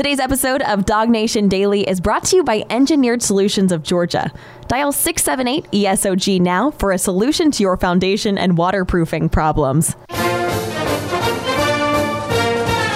Today's episode of DawgNation Daily is brought to you by Engineered Solutions of Georgia. Dial 678 ESOG now for a solution to your foundation and waterproofing problems.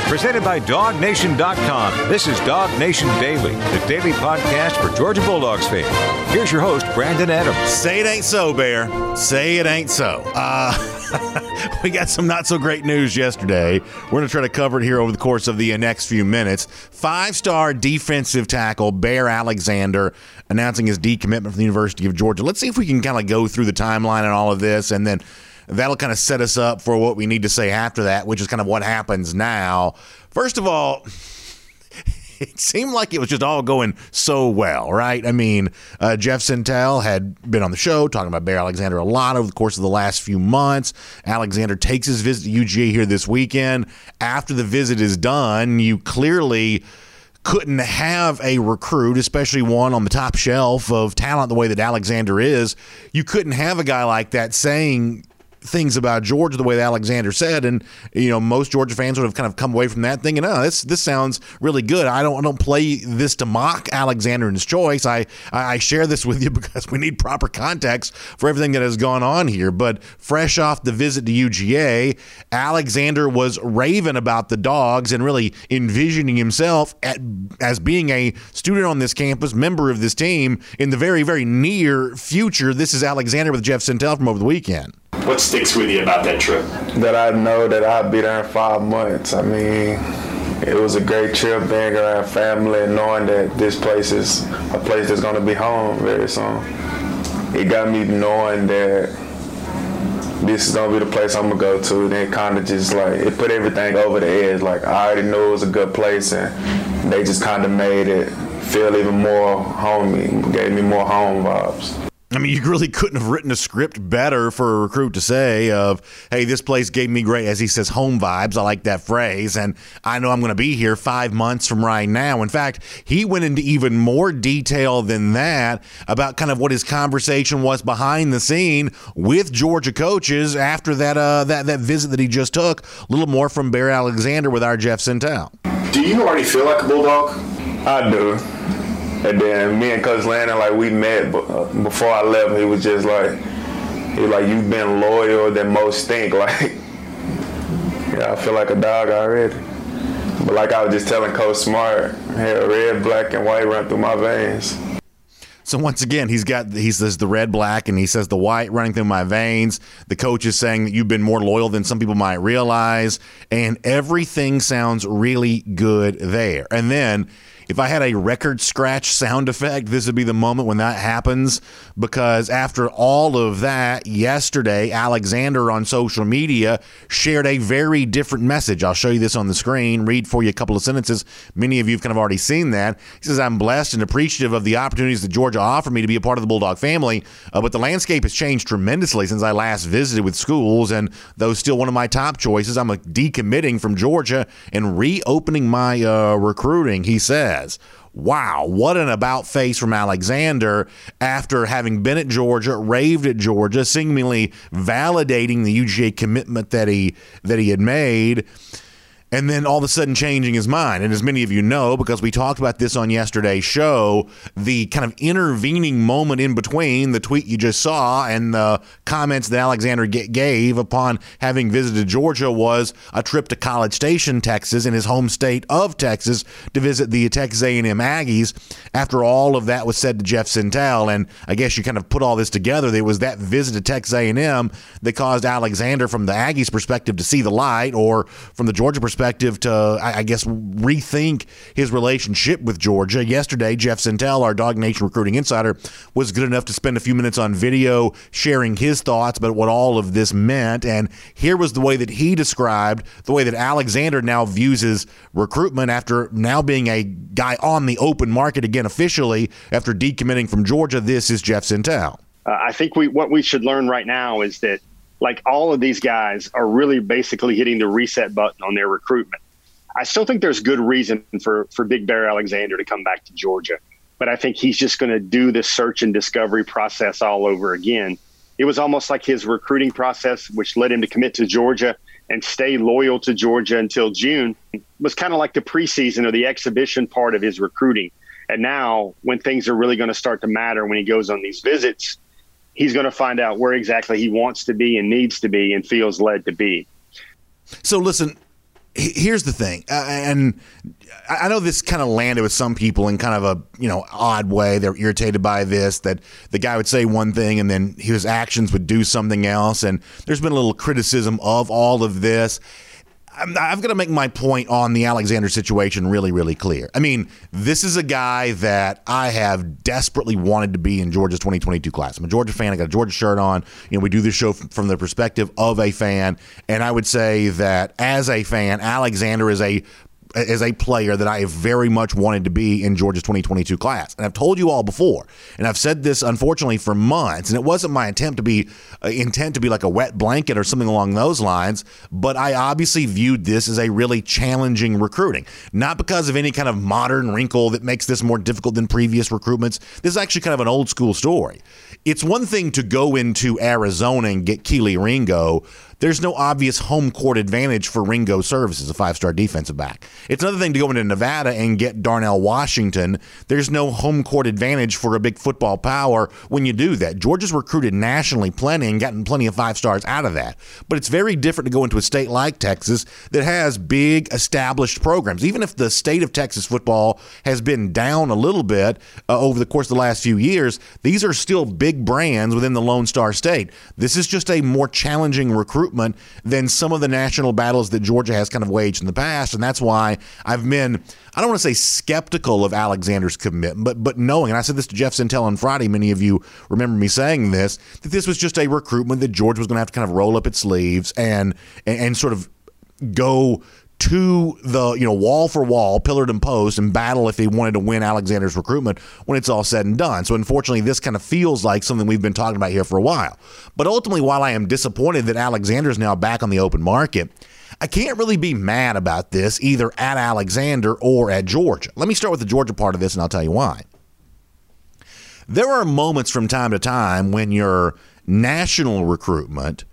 Presented by DawgNation.com. This is DawgNation Daily, the daily podcast for Georgia Bulldogs fans. Here's your host, Brandon Adams. Say it ain't so, Bear. Say it ain't so. Uh, we got some not so great news yesterday. We're going to try to cover it here over the course of the uh, next few minutes. Five star defensive tackle Bear Alexander announcing his decommitment from the University of Georgia. Let's see if we can kind of go through the timeline and all of this and then that'll kind of set us up for what we need to say after that, which is kind of what happens now. First of all, it seemed like it was just all going so well, right? I mean, uh, Jeff Sentell had been on the show talking about Bear Alexander a lot over the course of the last few months. Alexander takes his visit to UGA here this weekend. After the visit is done, you clearly couldn't have a recruit, especially one on the top shelf of talent the way that Alexander is. You couldn't have a guy like that saying things about Georgia the way that Alexander said, and you know most Georgia fans would have kind of come away from that thinking, oh, this this sounds really good. I don't I don't play this to mock Alexander and his choice. I I share this with you because we need proper context for everything that has gone on here. But fresh off the visit to UGA, Alexander was raving about the dogs and really envisioning himself at, as being a student on this campus, member of this team in the very very near future. This is Alexander with Jeff Sentell from over the weekend. What sticks with you about that trip? That I know that I'll be there in five months. I mean, it was a great trip being around family and knowing that this place is a place that's going to be home very soon. It got me knowing that this is gonna be the place I'm gonna go to. Then kind of just like it put everything over the edge. Like I already knew it was a good place, and they just kind of made it feel even more homey, gave me more home vibes. I mean, you really couldn't have written a script better for a recruit to say of, "Hey, this place gave me great," as he says, "home vibes." I like that phrase, and I know I'm going to be here five months from right now. In fact, he went into even more detail than that about kind of what his conversation was behind the scene with Georgia coaches after that uh, that that visit that he just took. A little more from Bear Alexander with our Jeff Sentell. Do you already feel like a bulldog? I do. And then me and Coach Lanning, like we met, before I left, he was just like, he was like, you've been loyal than most think. Like, yeah, I feel like a dog already. But like I was just telling Coach Smart, had red, black, and white run through my veins. So once again, he's got he says the red, black, and he says the white running through my veins. The coach is saying that you've been more loyal than some people might realize, and everything sounds really good there. And then if I had a record scratch sound effect, this would be the moment when that happens. Because after all of that, yesterday, Alexander on social media shared a very different message. I'll show you this on the screen, read for you a couple of sentences. Many of you have kind of already seen that. He says, I'm blessed and appreciative of the opportunities that Georgia offered me to be a part of the Bulldog family, uh, but the landscape has changed tremendously since I last visited with schools, and though still one of my top choices, I'm decommitting from Georgia and reopening my uh, recruiting, he said says. Wow, what an about face from Alexander after having been at Georgia, raved at Georgia, seemingly validating the UGA commitment that he that he had made and then all of a sudden changing his mind. And as many of you know, because we talked about this on yesterday's show, the kind of intervening moment in between the tweet you just saw and the comments that Alexander gave upon having visited Georgia was a trip to College Station, Texas, in his home state of Texas, to visit the Texas A&M Aggies. After all of that was said to Jeff Sentell, and I guess you kind of put all this together, there was that visit to Texas A&M that caused Alexander, from the Aggies' perspective, to see the light, or from the Georgia perspective perspective to, I guess, rethink his relationship with Georgia. Yesterday, Jeff Sentell, our DawgNation recruiting insider, was good enough to spend a few minutes on video sharing his thoughts about what all of this meant. And here was the way that he described the way that Alexander now views his recruitment after now being a guy on the open market again officially after decommitting from Georgia. This is Jeff Sentell. Uh, I think we what we should learn right now is that like all of these guys are really basically hitting the reset button on their recruitment. I still think there's good reason for for Big Bear Alexander to come back to Georgia, but I think he's just going to do the search and discovery process all over again. It was almost like his recruiting process, which led him to commit to Georgia. and stay loyal to Georgia until June was kind of like the preseason or the exhibition part of his recruiting. And now, when things are really going to start to matter, when he goes on these visits, he's going to find out where exactly he wants to be and needs to be and feels led to be. So, listen, here's the thing, uh, and I know this kind of landed with some people in kind of a you know odd way. They're irritated by this that the guy would say one thing and then his actions would do something else, and there's been a little criticism of all of this. I'm, I've got to make my point on the Alexander situation really, really clear. I mean, this is a guy that I have desperately wanted to be in Georgia's 2022 class. I'm a Georgia fan. I got a Georgia shirt on. You know, we do this show from, from the perspective of a fan, and I would say that as a fan, Alexander is a as a player that I very much wanted to be in Georgia's 2022 class. And I've told you all before, and I've said this unfortunately for months, and it wasn't my attempt to be uh, intent to be like a wet blanket or something along those lines, but I obviously viewed this as a really challenging recruiting. Not because of any kind of modern wrinkle that makes this more difficult than previous recruitments. This is actually kind of an old school story. It's one thing to go into Arizona and get Kelee Ringo there's no obvious home court advantage for Ringo Services, a five star defensive back. It's another thing to go into Nevada and get Darnell Washington. There's no home court advantage for a big football power when you do that. Georgia's recruited nationally plenty and gotten plenty of five stars out of that. But it's very different to go into a state like Texas that has big established programs. Even if the state of Texas football has been down a little bit uh, over the course of the last few years, these are still big brands within the Lone Star State. This is just a more challenging recruit recruitment than some of the national battles that Georgia has kind of waged in the past. And that's why I've been, I don't want to say skeptical of Alexander's commitment, but, but knowing, and I said this to Jeff Sentell on Friday, many of you remember me saying this, that this was just a recruitment that Georgia was going to have to kind of roll up its sleeves and, and, and sort of go to the you know wall for wall, pillared and post, and battle if they wanted to win Alexander's recruitment when it's all said and done. So unfortunately, this kind of feels like something we've been talking about here for a while. But ultimately, while I am disappointed that Alexander is now back on the open market. I can't really be mad about this either at Alexander or at Georgia. Let me start with the Georgia part of this and I'll tell you why. There are moments from time to time when your national recruitment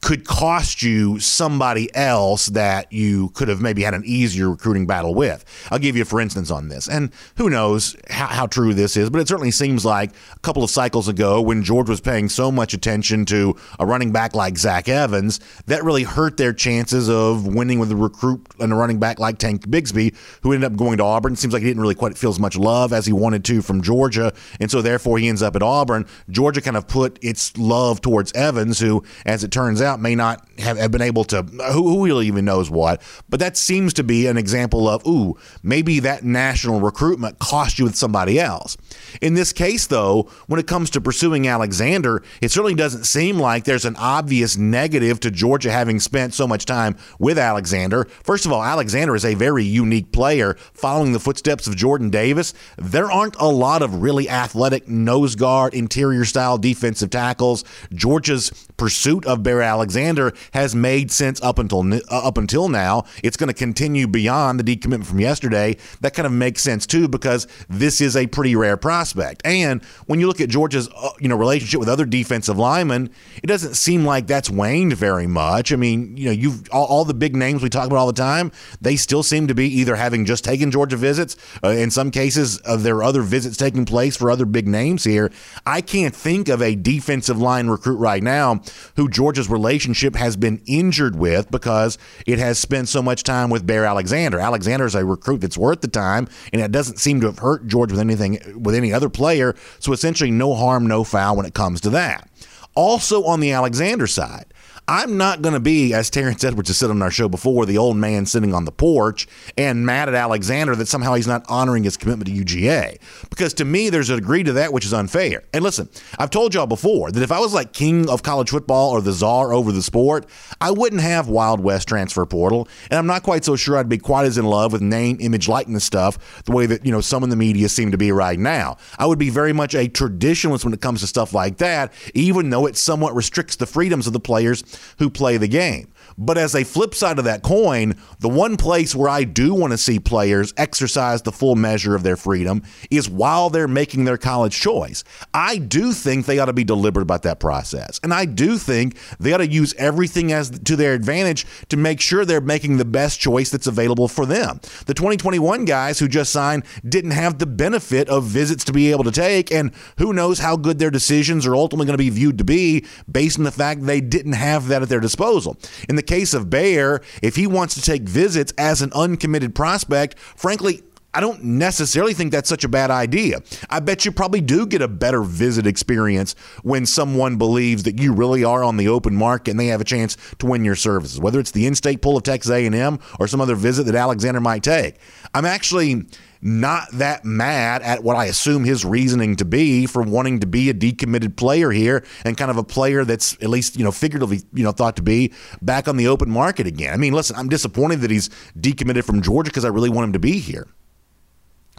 could cost you somebody else that you could have maybe had an easier recruiting battle with. I'll give you for instance on this. And who knows how, how, true this is, but it certainly seems like a couple of cycles ago when George was paying so much attention to a running back like Zach Evans, that really hurt their chances of winning with a recruit and a running back like Tank Bigsby, who ended up going to Auburn. It seems like he didn't really quite feel as much love as he wanted to from Georgia, and so therefore he ends up at Auburn. Georgia kind of put its love towards Evans, who, as it turns out, out may not have, have been able to, who, who really even knows what, but that seems to be an example of, ooh, maybe that national recruitment cost you with somebody else. In this case, though, when it comes to pursuing Alexander, it certainly doesn't seem like there's an obvious negative to Georgia having spent so much time with Alexander. First of all, Alexander is a very unique player following the footsteps of Jordan Davis. There aren't a lot of really athletic nose guard, interior style defensive tackles. Georgia's pursuit of Bear Alexander has made sense up until uh, up until now. It's going to continue beyond the decommitment from yesterday. That kind of makes sense too because this is a pretty rare prospect. And when you look at Georgia's uh, you know relationship with other defensive linemen, it doesn't seem like that's waned very much. I mean, you know, you've all, all the big names we talk about all the time. They still seem to be either having just taken Georgia visits. Uh, in some cases, uh, there are other visits taking place for other big names here. I can't think of a defensive line recruit right now who Georgia's relationship has been injured with because it has spent so much time with Bear Alexander. Alexander is a recruit that's worth the time, and it doesn't seem to have hurt George with anything with any other player. So essentially, no harm, no foul when it comes to that. Also on the Alexander side, I'm not going to be, as Terrence Edwards has said on our show before, the old man sitting on the porch and mad at Alexander that somehow he's not honoring his commitment to UGA. Because to me, there's a degree to that which is unfair. And listen, I've told y'all before that if I was like king of college football or the czar over the sport, I wouldn't have Wild West transfer portal. And I'm not quite so sure I'd be quite as in love with name, image, likeness stuff the way that, you know, some in the media seem to be right now. I would be very much a traditionalist when it comes to stuff like that, even though it somewhat restricts the freedoms of the players who play the game. But as a flip side of that coin, the one place where I do want to see players exercise the full measure of their freedom is while they're making their college choice. I do think they ought to be deliberate about that process. And I do think they ought to use everything as to their advantage to make sure they're making the best choice that's available for them. The 2021 guys who just signed didn't have the benefit of visits to be able to take, and who knows how good their decisions are ultimately going to be viewed to be based on the fact they didn't have that at their disposal. In the case of Bear, if he wants to take visits as an uncommitted prospect, frankly, I don't necessarily think that's such a bad idea. I bet you probably do get a better visit experience when someone believes that you really are on the open market and they have a chance to win your services, whether it's the in-state pull of Texas A&M or some other visit that Alexander might take. I'm actually not that mad at what I assume his reasoning to be for wanting to be a decommitted player here and kind of a player that's at least, you know, figuratively, you know, thought to be back on the open market again. I mean, listen, I'm disappointed that he's decommitted from Georgia because I really want him to be here.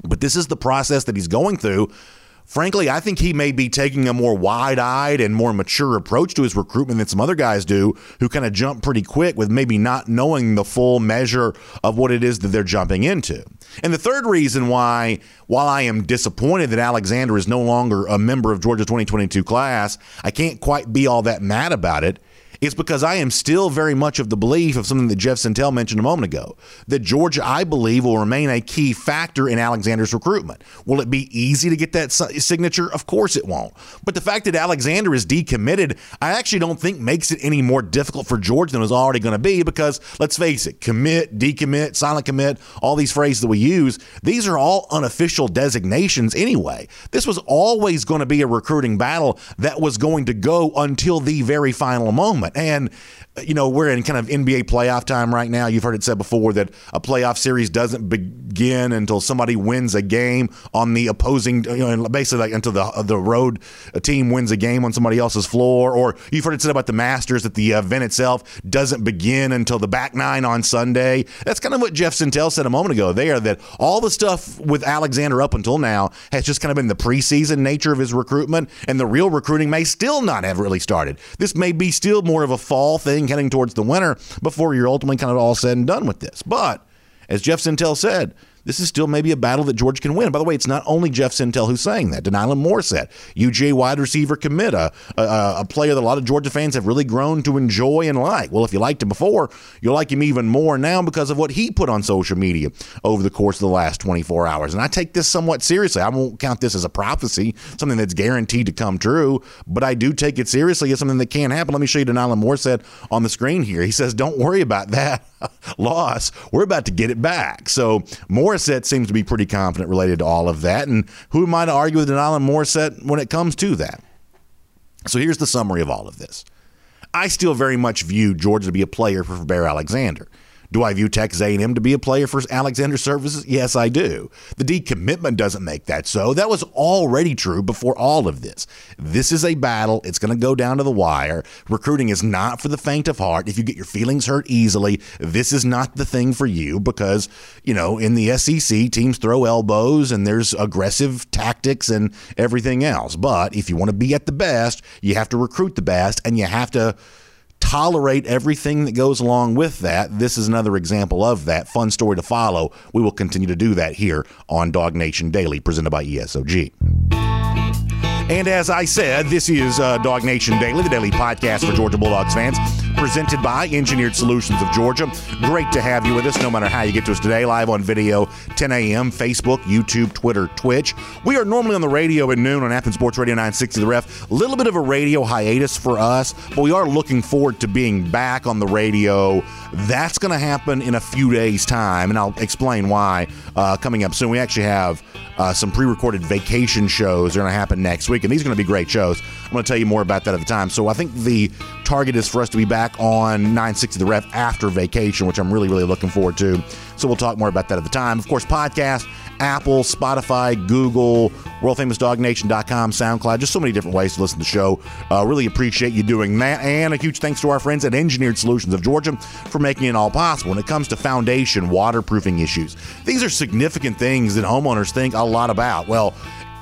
But this is the process that he's going through Frankly, I think he may be taking a more wide eyed and more mature approach to his recruitment than some other guys do who kind of jump pretty quick with maybe not knowing the full measure of what it is that they're jumping into. And the third reason why, while I am disappointed that Alexander is no longer a member of Georgia's 2022 class, I can't quite be all that mad about it is because I am still very much of the belief of something that Jeff Sentell mentioned a moment ago that Georgia, I believe, will remain a key factor in Alexander's recruitment. Will it be easy to get that signature? Of course it won't. But the fact that Alexander is decommitted, I actually don't think makes it any more difficult for Georgia than it was already going to be because let's face it, commit, decommit, silent commit, all these phrases that we use, these are all unofficial designations anyway. This was always going to be a recruiting battle that was going to go until the very final moment moment. And you know, we're in kind of NBA playoff time right now. You've heard it said before that a playoff series doesn't begin until somebody wins a game on the opposing, you know, basically like until the the road team wins a game on somebody else's floor. Or you've heard it said about the Masters that the event itself doesn't begin until the back nine on Sunday. That's kind of what Jeff Sentell said a moment ago there, that all the stuff with Alexander up until now has just kind of been the preseason nature of his recruitment, and the real recruiting may still not have really started. This may be still more of a fall thing heading towards the winter before you're ultimately kind of all said and done with this. But as Jeff Sentell said, this is still maybe a battle that Georgia can win. By the way, it's not only Jeff Sentell who's saying that. De'Nylon Morrissette, UJ wide receiver commit, a, a, a, player that a lot of Georgia fans have really grown to enjoy and like. Well, if you liked him before, you'll like him even more now because of what he put on social media over the course of the last 24 hours. And I take this somewhat seriously. I won't count this as a prophecy, something that's guaranteed to come true, but I do take it seriously as something that can happen. Let me show you De'Nylon Morrissette on the screen here. He says, Don't worry about that loss. We're about to get it back. So, more Morrissette seems to be pretty confident related to all of that. And who am I to argue with De'Nylon Morrissette when it comes to that? So here's the summary of all of this. I still very much view Georgia to be a player for Bear Alexander. Do I view Texas A&M to be a player for Alexander services? Yes, I do. The decommitment doesn't make that so. That was already true before all of this. This is a battle. It's going to go down to the wire. Recruiting is not for the faint of heart. If you get your feelings hurt easily, this is not the thing for you because, you know, in the SEC, teams throw elbows and there's aggressive tactics and everything else. But if you want to be at the best, you have to recruit the best and you have to tolerate everything that goes along with that. This is another example of that. Fun story to follow. We will continue to do that here on DawgNation Daily, presented by ESOG. And as I said, this is uh, Nation Daily, the daily podcast for Georgia Bulldogs fans presented by Engineered Solutions of Georgia. Great to have you with us, no matter how you get to us today, live on video, 10 a.m., Facebook, YouTube, Twitter, Twitch. We are normally on the radio at noon on Athens Sports Radio 960 The Ref. A little bit of a radio hiatus for us, but we are looking forward to being back on the radio. That's going to happen in a few days' time, and I'll explain why uh, coming up soon. We actually have uh, some pre recorded vacation shows that are going to happen next week, and these are going to be great shows. I'm going to tell you more about that at the time. So I think the target is for us to be back on 960 The Ref after vacation, which I'm really, really looking forward to. So we'll talk more about that at the time. Of course, podcast, Apple, Spotify, Google, worldfamousdawgnation.com, SoundCloud, just so many different ways to listen to the show. Uh, really appreciate you doing that. And a huge thanks to our friends at Engineered Solutions of Georgia for making it all possible. When it comes to foundation waterproofing issues, these are significant things that homeowners think a lot about. Well,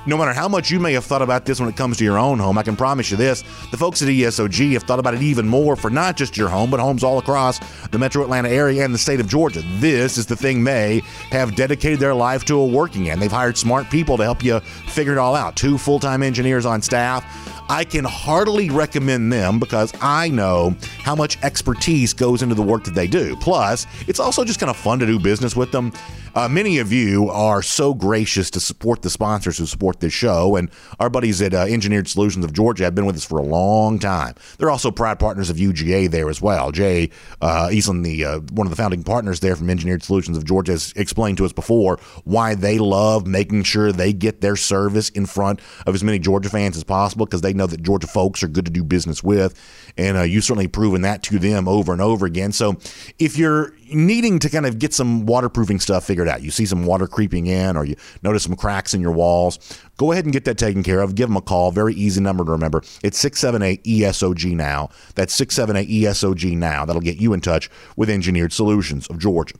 no matter how much you may have thought about this when it comes to your own home, I can promise you this the folks at ESOG have thought about it even more for not just your home, but homes all across the metro Atlanta area and the state of Georgia. This is the thing they have dedicated their life to working in. They've hired smart people to help you figure it all out. Two full time engineers on staff. I can heartily recommend them because I know how much expertise goes into the work that they do. Plus, it's also just kind of fun to do business with them. Uh, many of you are so gracious to support the sponsors who support this show, and our buddies at uh, Engineered Solutions of Georgia have been with us for a long time. They're also proud partners of UGA there as well. Jay uh, Eastland, the uh, one of the founding partners there from Engineered Solutions of Georgia, has explained to us before why they love making sure they get their service in front of as many Georgia fans as possible because they know that Georgia folks are good to do business with, and uh, you've certainly proven that to them over and over again. So, if you're needing to kind of get some waterproofing stuff figured out, you see some water creeping in, or you notice some cracks in your walls, go ahead and get that taken care of. Give them a call. Very easy number to remember. It's 678 ESOG now. That's 678 ESOG now. That'll get you in touch with Engineered Solutions of Georgia.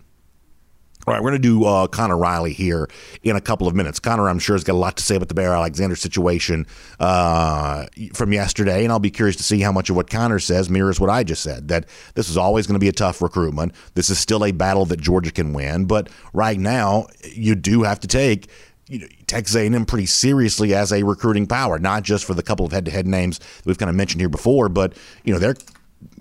All right, we're going to do uh, Connor Riley here in a couple of minutes. Connor, I'm sure, has got a lot to say about the Bear Alexander situation uh, from yesterday, and I'll be curious to see how much of what Connor says mirrors what I just said. That this is always going to be a tough recruitment. This is still a battle that Georgia can win, but right now you do have to take you know, Texas A&M pretty seriously as a recruiting power, not just for the couple of head-to-head names that we've kind of mentioned here before, but you know they're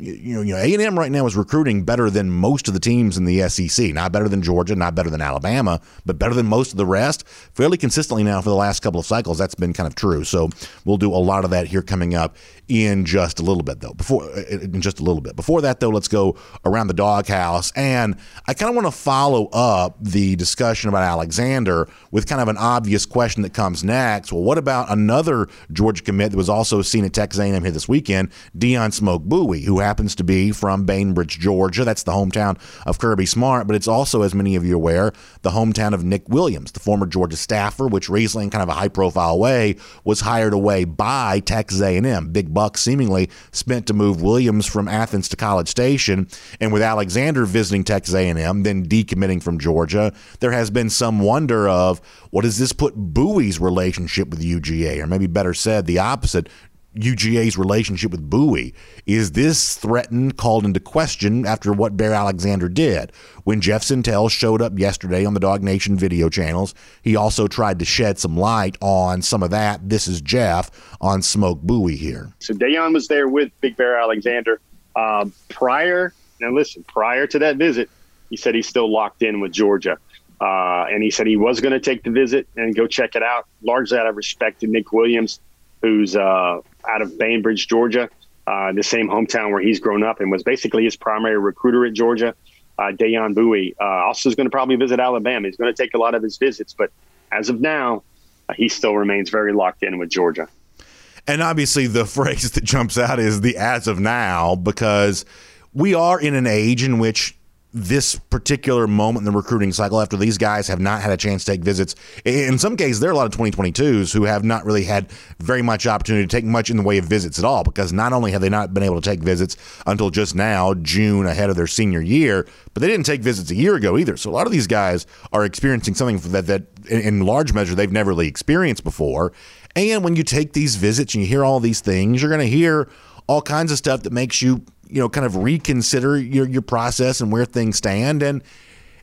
you know, you know, A and M right now is recruiting better than most of the teams in the SEC. Not better than Georgia, not better than Alabama, but better than most of the rest. Fairly consistently now for the last couple of cycles, that's been kind of true. So we'll do a lot of that here coming up in just a little bit, though. Before uh, in just a little bit. Before that, though, let's go around the doghouse, and I kind of want to follow up the discussion about Alexander with kind of an obvious question that comes next. Well, what about another Georgia commit that was also seen at Texas A&M here this weekend, Deyon Smoke Bouie, who happens to be from Bainbridge, Georgia. That's the hometown of Kirby Smart, but it's also, as many of you are aware, the hometown of Nick Williams, the former Georgia staffer, which recently, in kind of a high-profile way, was hired away by Texas A&M. Big bucks seemingly spent to move Williams from Athens to College Station, and with Alexander visiting Texas A&M, then decommitting from Georgia, there has been some wonder of what does this put Bouie's relationship with UGA, or maybe better said, the opposite. UGA's relationship with Bowie. Is this threatened, called into question after what Bear Alexander did? When Jeff Sentell showed up yesterday on the DawgNation video channels, he also tried to shed some light on some of that. This is Jeff on Smoke Bouie here. So Deyon was there with Big Bear Alexander um, prior. Now listen, prior to that visit, he said he's still locked in with Georgia. Uh, and he said he was going to take the visit and go check it out, largely out of respect to Nick Williams, who's uh, out of Bainbridge, Georgia, uh, the same hometown where he's grown up and was basically his primary recruiter at Georgia. Uh, Deyon Bouie uh, also is going to probably visit Alabama. He's going to take a lot of his visits, but as of now, uh, he still remains very locked in with Georgia. And obviously, the phrase that jumps out is the as of now, because we are in an age in which this particular moment in the recruiting cycle after these guys have not had a chance to take visits. In some cases, there are a lot of 2022s who have not really had very much opportunity to take much in the way of visits at all because not only have they not been able to take visits until just now, June ahead of their senior year, but they didn't take visits a year ago either. So a lot of these guys are experiencing something that, that in large measure they've never really experienced before. And when you take these visits and you hear all these things, you're going to hear all kinds of stuff that makes you you know, kind of reconsider your, your process and where things stand. And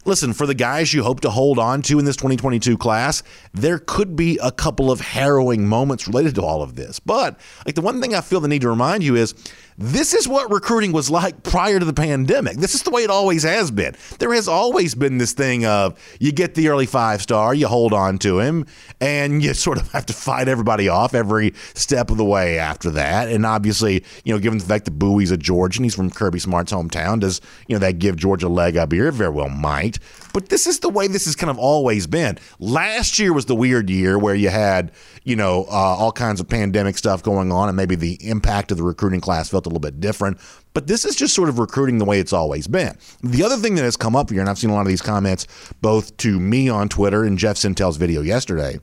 listen, for the guys you hope to hold on to in this 2022 class, there could be a couple of harrowing moments related to all of this. But like the one thing I feel the need to remind you is this is what recruiting was like prior to the pandemic. This is the way it always has been. There has always been this thing of you get the early five star, you hold on to him, and you sort of have to fight everybody off every step of the way after that. And obviously, you know, given the fact that Bouie's a Georgian, he's from Kirby Smart's hometown, does, you know, that give Georgia a leg up here? It Very well might. But this is the way this has kind of always been. Last year was the weird year where you had, you know, uh, all kinds of pandemic stuff going on, and maybe the impact of the recruiting class felt a little bit different. But this is just sort of recruiting the way it's always been. The other thing that has come up here, and I've seen a lot of these comments both to me on Twitter and Jeff Sentell's video yesterday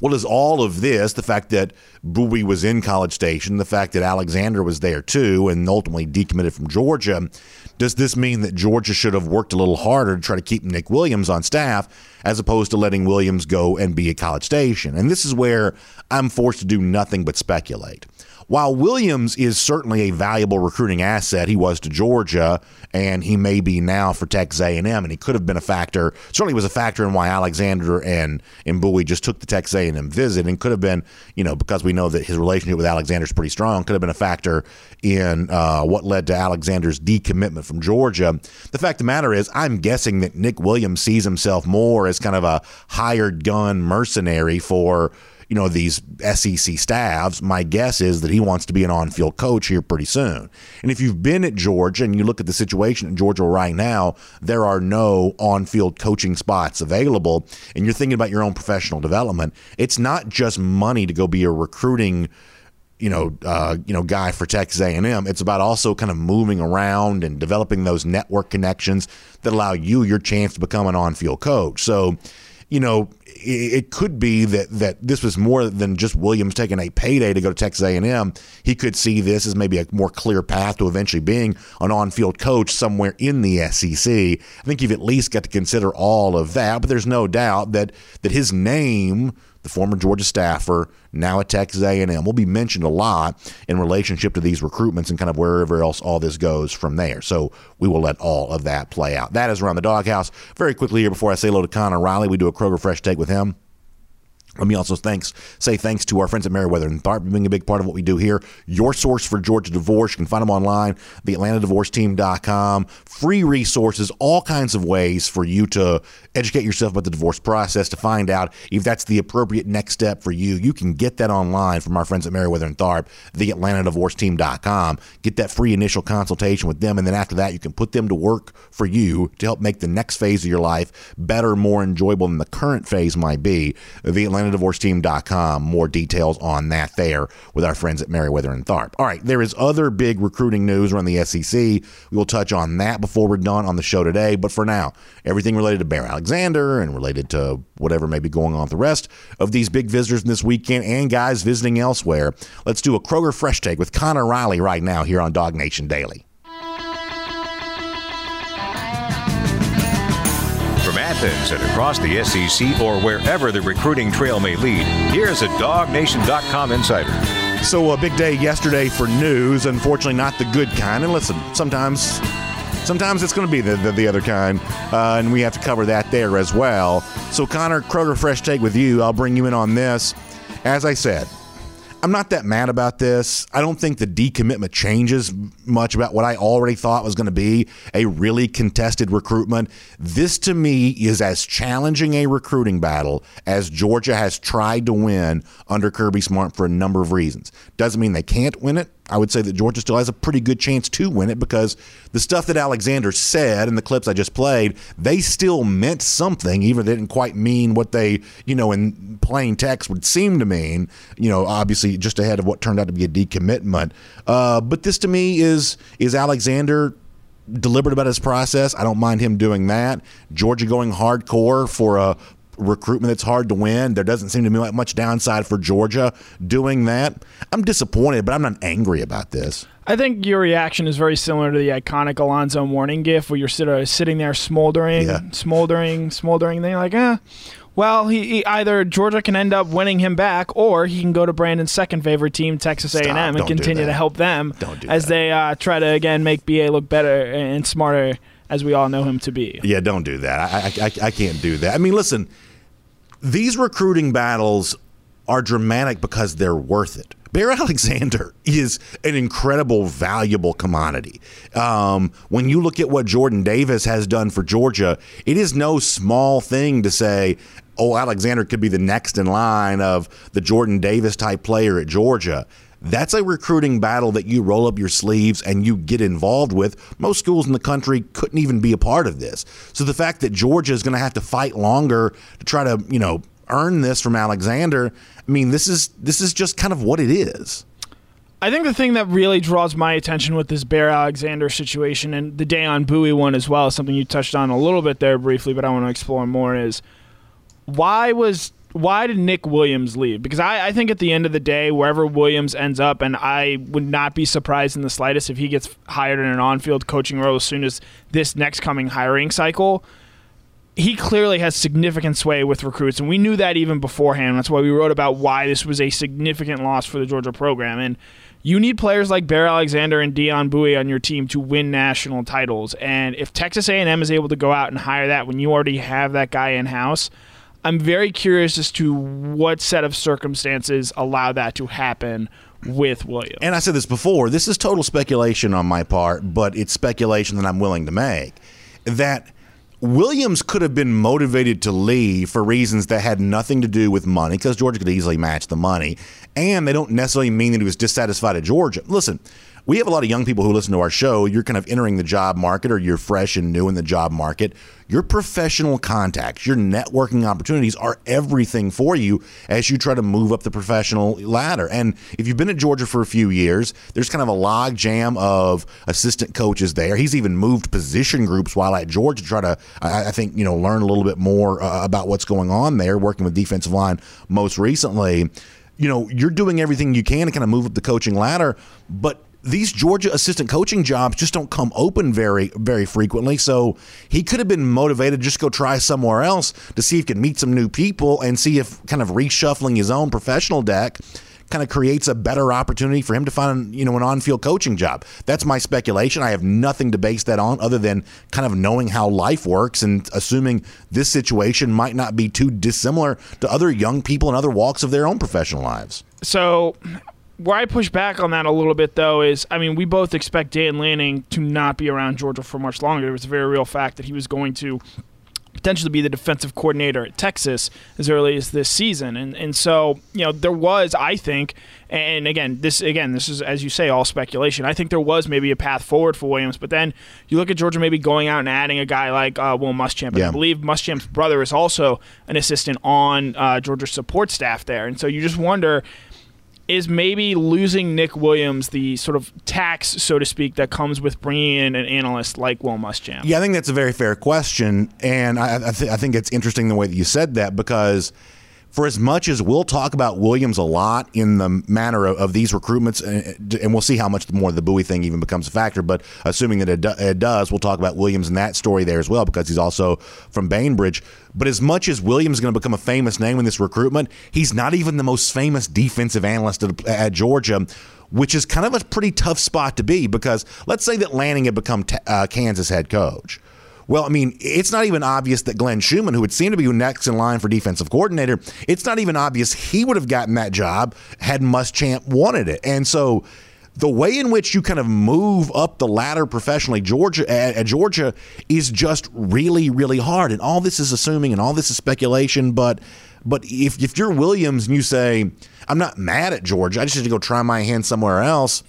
Well, does all of this, the fact that Bouie was in College Station, the fact that Alexander was there too, and ultimately decommitted from Georgia, does this mean that Georgia should have worked a little harder to try to keep Nick Williams on staff as opposed to letting Williams go and be at College Station? And this is where I'm forced to do nothing but speculate while Williams is certainly a valuable recruiting asset, he was to Georgia, and he may be now for Texas A&M, and he could have been a factor. Certainly was a factor in why Alexander and and Bouie just took the Texas A&M visit, and could have been, you know, because we know that his relationship with Alexander is pretty strong, could have been a factor in uh, what led to Alexander's decommitment from Georgia. The fact of the matter is, I'm guessing that Nick Williams sees himself more as kind of a hired gun mercenary for you know these SEC staffs, my guess is that he wants to be an on-field coach here pretty soon. And if you've been at Georgia and you look at the situation at Georgia right now, there are no on-field coaching spots available, and you're thinking about your own professional development. It's not just money to go be a recruiting you know, uh, you know, guy for Texas A&M. It's about also kind of moving around and developing those network connections that allow you your chance to become an on-field coach. So, you know, it could be that that this was more than just Williams taking a payday to go to Texas A&M. He could see this as maybe a more clear path to eventually being an on-field coach somewhere in the SEC. I think you've at least got to consider all of that, but there's no doubt that that his name the former Georgia staffer, now at Texas A&M, will be mentioned a lot in relationship to these recruitments and kind of wherever else all this goes from there. So we will let all of that play out. That is around the doghouse. Very quickly here before I say hello to Connor Riley, we do a Kroger Fresh Take with him. Let me also thanks say thanks to our friends at Meriwether and Tharp being a big part of what we do here. Your source for Georgia divorce. You can find them online, theatlantadivorceteam.com. Free resources, all kinds of ways for you to educate yourself about the divorce process to find out if that's the appropriate next step for you. You can get that online from our friends at Meriwether and Tharp, theatlantadivorceteam.com. Get that free initial consultation with them, and then after that, you can put them to work for you to help make the next phase of your life better, more enjoyable than the current phase might be. The Atlanta AtlantaDivorceTeam.com. More details on that there with our friends at Meriwether and Tharp. All right, there is other big recruiting news around the SEC. We will touch on that before we're done on the show today. But for now, everything related to Bear Alexander and related to whatever may be going on with the rest of these big visitors this weekend and guys visiting elsewhere. Let's do a Kroger Fresh Take with Connor Riley right now here on DawgNation Daily. Athens and across the SEC or wherever the recruiting trail may lead, here's a DawgNation.com insider. So, a big day yesterday for news. Unfortunately, not the good kind. And listen, sometimes. Sometimes it's going to be the, the, the, other kind, uh, and we have to cover that there as well. So, Connor, Kroger Fresh Take with you. I'll bring you in on this. As I said, I'm not that mad about this. I don't think the decommitment changes much about what I already thought was going to be a really contested recruitment. This to me is as challenging a recruiting battle as Georgia has tried to win under Kirby Smart for a number of reasons. Doesn't mean they can't win it. I would say that Georgia still has a pretty good chance to win it because the stuff that Alexander said in the clips I just played, they still meant something, even they didn't quite mean what they, you know, in plain text would seem to mean. You know, obviously just ahead of what turned out to be a decommitment. Uh, but this to me is is Alexander deliberate about his process. I don't mind him doing that. Georgia going hardcore for a recruitment that's hard to win. There doesn't seem to be much downside for Georgia doing that. I'm disappointed, but I'm not angry about this. I think your reaction is very similar to the iconic Alonzo Mourning gif where you're sitting there smoldering, yeah. smoldering, smoldering. Thing like, eh. Well, he, he, either Georgia can end up winning him back, or he can go to Brandon's second favorite team, Texas A&M, and continue to help them as that. they uh, try to again make BA look better and smarter as we all know him to be. Yeah, don't do that. I, I, I can't do that. I mean, listen, these recruiting battles are dramatic because they're worth it. Bear Alexander is an incredible, valuable commodity. Um, when you look at what Jordan Davis has done for Georgia, it is no small thing to say, oh, Alexander could be the next in line of the Jordan Davis type player at Georgia. That's a recruiting battle that you roll up your sleeves and you get involved with. Most schools in the country couldn't even be a part of this. So the fact that Georgia is going to have to fight longer to try to, you know, earn this from Alexander, I mean, this is this is just kind of what it is. I think the thing that really draws my attention with this Bear Alexander situation and the Deyon Bouie one as well, something you touched on a little bit there briefly, but I want to explore more is why was why did Nick Williams leave? Because I, I think at the end of the day, wherever Williams ends up, and I would not be surprised in the slightest if he gets hired in an on-field coaching role as soon as this next coming hiring cycle. He clearly has significant sway with recruits, and we knew that even beforehand. That's why we wrote about why this was a significant loss for the Georgia program. And you need players like Bear Alexander and Deyon Bouie on your team to win national titles. And if Texas A&M is able to go out and hire that when you already have that guy in house, I'm very curious as to what set of circumstances allow that to happen with Williams. And I said this before, this is total speculation on my part, but it's speculation that I'm willing to make. That Williams could have been motivated to leave for reasons that had nothing to do with money, because Georgia could easily match the money, and they don't necessarily mean that he was dissatisfied at Georgia. Listen, we have a lot of young people who listen to our show. You're kind of entering the job market or you're fresh and new in the job market. Your professional contacts, your networking opportunities are everything for you as you try to move up the professional ladder. And if you've been at Georgia for a few years, there's kind of a log jam of assistant coaches there. He's even moved position groups while at Georgia to try to, I, think, you know, learn a little bit more uh, about what's going on there, working with defensive line most recently you know, you're doing everything you can to kind of move up the coaching ladder, but these Georgia assistant coaching jobs just don't come open very, very frequently. So he could have been motivated to just go try somewhere else to see if he can meet some new people and see if kind of reshuffling his own professional deck kind of creates a better opportunity for him to find you know an on-field coaching job. That's my speculation. I have nothing to base that on other than kind of knowing how life works and assuming this situation might not be too dissimilar to other young people in other walks of their own professional lives. So where I push back on that a little bit, though, is I mean, we both expect Dan Lanning to not be around Georgia for much longer. It was a very real fact that he was going to potentially be the defensive coordinator at Texas as early as this season. And and so, you know, there was, I think, and again, this again, this is as you say, all speculation. I think there was maybe a path forward for Williams, but then you look at Georgia maybe going out and adding a guy like uh, Will Muschamp. Yeah. I believe Muschamp's brother is also an assistant on uh, Georgia's support staff there, and so you just wonder is maybe losing Nick Williams the sort of tax, so to speak, that comes with bringing in an analyst like Will Muschamp? Yeah, I think that's a very fair question, and I, I, th- I think it's interesting the way that you said that because – for as much as we'll talk about Williams a lot in the manner of, of these recruitments, and, and, we'll see how much more the Bouie thing even becomes a factor. But assuming that it, do, it, does, we'll talk about Williams and that story there as well because he's also from Bainbridge. But as much as Williams is going to become a famous name in this recruitment, he's not even the most famous defensive analyst at, at Georgia which is kind of a pretty tough spot to be because let's say that Lanning had become t- uh, Kansas head coach. Well, I mean, it's not even obvious that Glenn Schumann, who would seem to be next in line for defensive coordinator, it's not even obvious he would have gotten that job had Muschamp wanted it. And so the way in which you kind of move up the ladder professionally Georgia at, at, Georgia is just really really hard and all this is assuming and all this is speculation but but if if you're Williams and you say I'm not mad at Georgia I just need to go try my hand somewhere else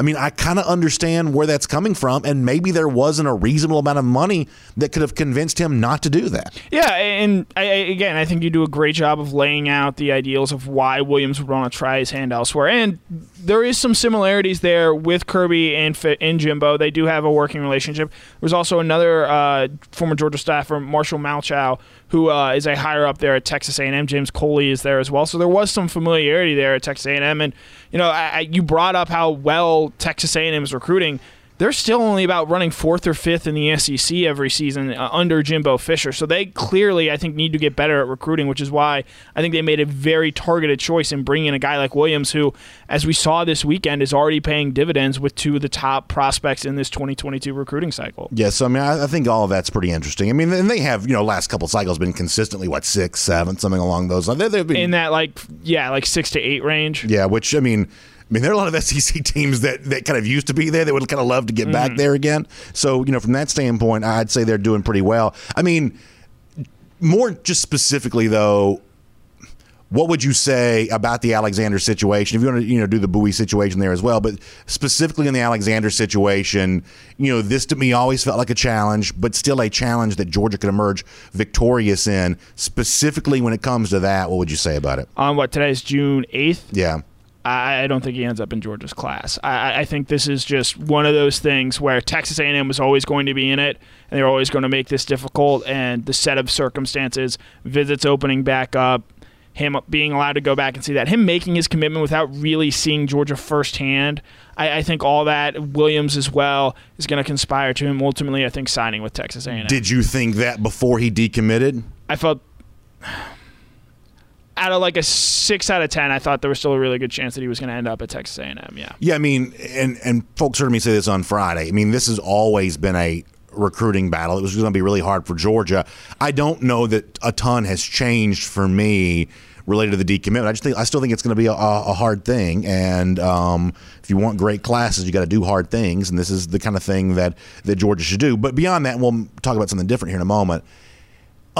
I mean, I kind of understand where that's coming from, and maybe there wasn't a reasonable amount of money that could have convinced him not to do that. Yeah, and I, again, I think you do a great job of laying out the ideals of why Williams would want to try his hand elsewhere, and there is some similarities there with Kirby and and Jimbo. They do have a working relationship. There's also another uh, former Georgia staffer, Marshall Malchow who uh, is a higher up there at Texas A&M. James Coley is there as well, so there was some familiarity there at Texas A&M. And you know, I, I, you brought up how well Texas A&M is recruiting they're still only about running fourth or fifth in the SEC every season uh, under Jimbo Fisher. So they clearly, I think, need to get better at recruiting, which is why I think they made a very targeted choice in bringing in a guy like Williams, who, as we saw this weekend, is already paying dividends with two of the top prospects in this 2022 recruiting cycle. Yeah, so I mean, I, I think all of that's pretty interesting. I mean, and they have, you know, last couple cycles been consistently what six, seven, something along those lines. They, been, in that like, yeah, like six to eight range. Yeah, which I mean I mean, there are a lot of SEC teams that, that kind of used to be there that would kind of love to get mm-hmm. back there again. So, you know, from that standpoint, I'd say they're doing pretty well. I mean, more just specifically, though, what would you say about the Alexander situation? If you want to, you know, do the Bouie situation there as well, but specifically in the Alexander situation, you know, this to me always felt like a challenge, but still a challenge that Georgia could emerge victorious in. Specifically when it comes to that, what would you say about it? On what today is June eighth? Yeah. I don't think he ends up in Georgia's class. I, I, think this is just one of those things where Texas A&M was always going to be in it, and they're always going to make this difficult. And the set of circumstances, visits opening back up, him being allowed to go back and see that, him making his commitment without really seeing Georgia firsthand. I, I think all that Williams as well is going to conspire to him ultimately. I think signing with Texas A&M. Did you think that before he decommitted? I felt out of like a six out of ten, I thought there was still a really good chance that he was going to end up at Texas A&M. Yeah. Yeah, I mean, and and folks heard me say this on Friday. I mean, this has always been a recruiting battle. It was going to be really hard for Georgia. I don't know that a ton has changed for me related to the decommitment. I just think I still think it's going to be a, a hard thing. And um, if you want great classes, you got to do hard things. And this is the kind of thing that that Georgia should do. But beyond that, we'll talk about something different here in a moment.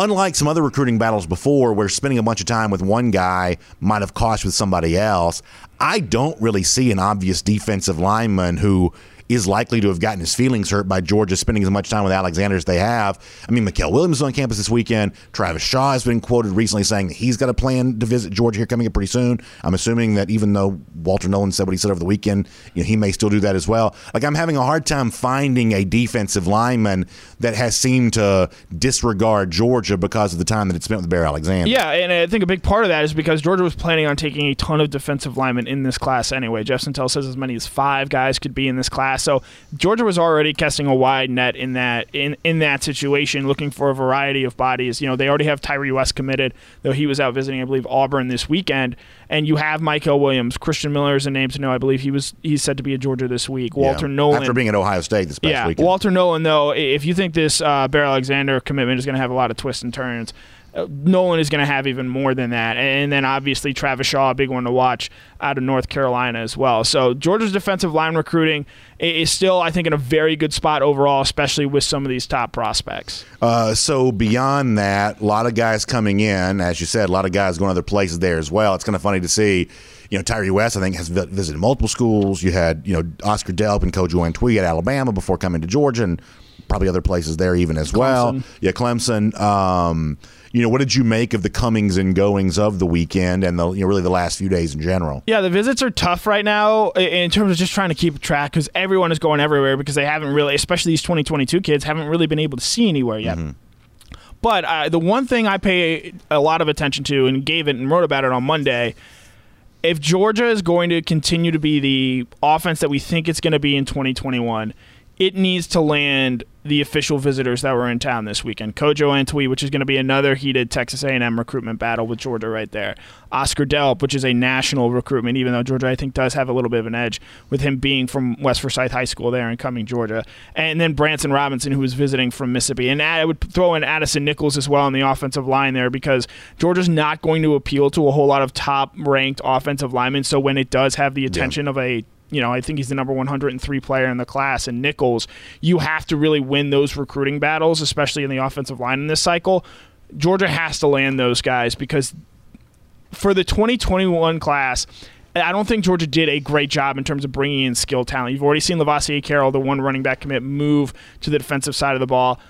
Unlike some other recruiting battles before, where spending a bunch of time with one guy might have cost with somebody else, I don't really see an obvious defensive lineman who is likely to have gotten his feelings hurt by Georgia spending as much time with Alexander as they have. I mean, Mykel Williams is on campus this weekend. Travis Shaw has been quoted recently saying that he's got a plan to visit Georgia here coming up pretty soon. I'm assuming that even though Walter Nolen said what he said over the weekend, you know, he may still do that as well. Like, I'm having a hard time finding a defensive lineman that has seemed to disregard Georgia because of the time that it spent with Bear Alexander. Yeah, and I think a big part of that is because Georgia was planning on taking a ton of defensive linemen in this class anyway. Jeff Sentell says as many as five guys could be in this class. So Georgia was already casting a wide net in that in, in that situation, looking for a variety of bodies. You know, they already have Tyree West committed, though he was out visiting, I believe, Auburn this weekend. And you have Mykel Williams, Christian Miller is a name to know. I believe he was he's said to be at Georgia this week. Walter yeah, Nolen after being at Ohio State this past yeah, weekend. Walter Nolen, though, if you think this uh, Bear Alexander commitment is going to have a lot of twists and turns. Uh, Nolen is going to have even more than that. And then obviously Travis Shaw, a big one to watch out of North Carolina as well. So Georgia's defensive line recruiting is still, I think, in a very good spot overall, especially with some of these top prospects. Uh, so beyond that, a lot of guys coming in, as you said, a lot of guys going other places there as well. It's kind of funny to see. You know, Tyree West, I think, has visited multiple schools. You had, you know, Oscar Delp and Kojo Antwi at Alabama before coming to Georgia, and probably other places there even as Clemson. well. Yeah, Clemson. Um, you know, what did you make of the comings and goings of the weekend and the you know really the last few days in general? Yeah, the visits are tough right now in terms of just trying to keep track because everyone is going everywhere because they haven't really, especially these 2022 kids, haven't really been able to see anywhere yet. Mm-hmm. But uh, the one thing I pay a lot of attention to and gave it and wrote about it on Monday. If Georgia is going to continue to be the offense that we think it's going to be in 2021, it needs to land the official visitors that were in town this weekend. Kojo Antwi, which is going to be another heated Texas A&M recruitment battle with Georgia right there. Oscar Delp, which is a national recruitment, even though Georgia I think does have a little bit of an edge with him being from West Forsyth High School there and coming Georgia. And then Branson Robinson, who was visiting from Mississippi. And I would throw in Addison Nichols as well on the offensive line there because Georgia's not going to appeal to a whole lot of top-ranked offensive linemen. So when it does have the attention yeah. of a you know, I think he's the number 103 player in the class. And Nichols, you have to really win those recruiting battles, especially in the offensive line in this cycle. Georgia has to land those guys because for the 2021 class, I don't think Georgia did a great job in terms of bringing in skill talent. You've already seen Lovasea Carroll, the one running back commit, move to the defensive side of the ball.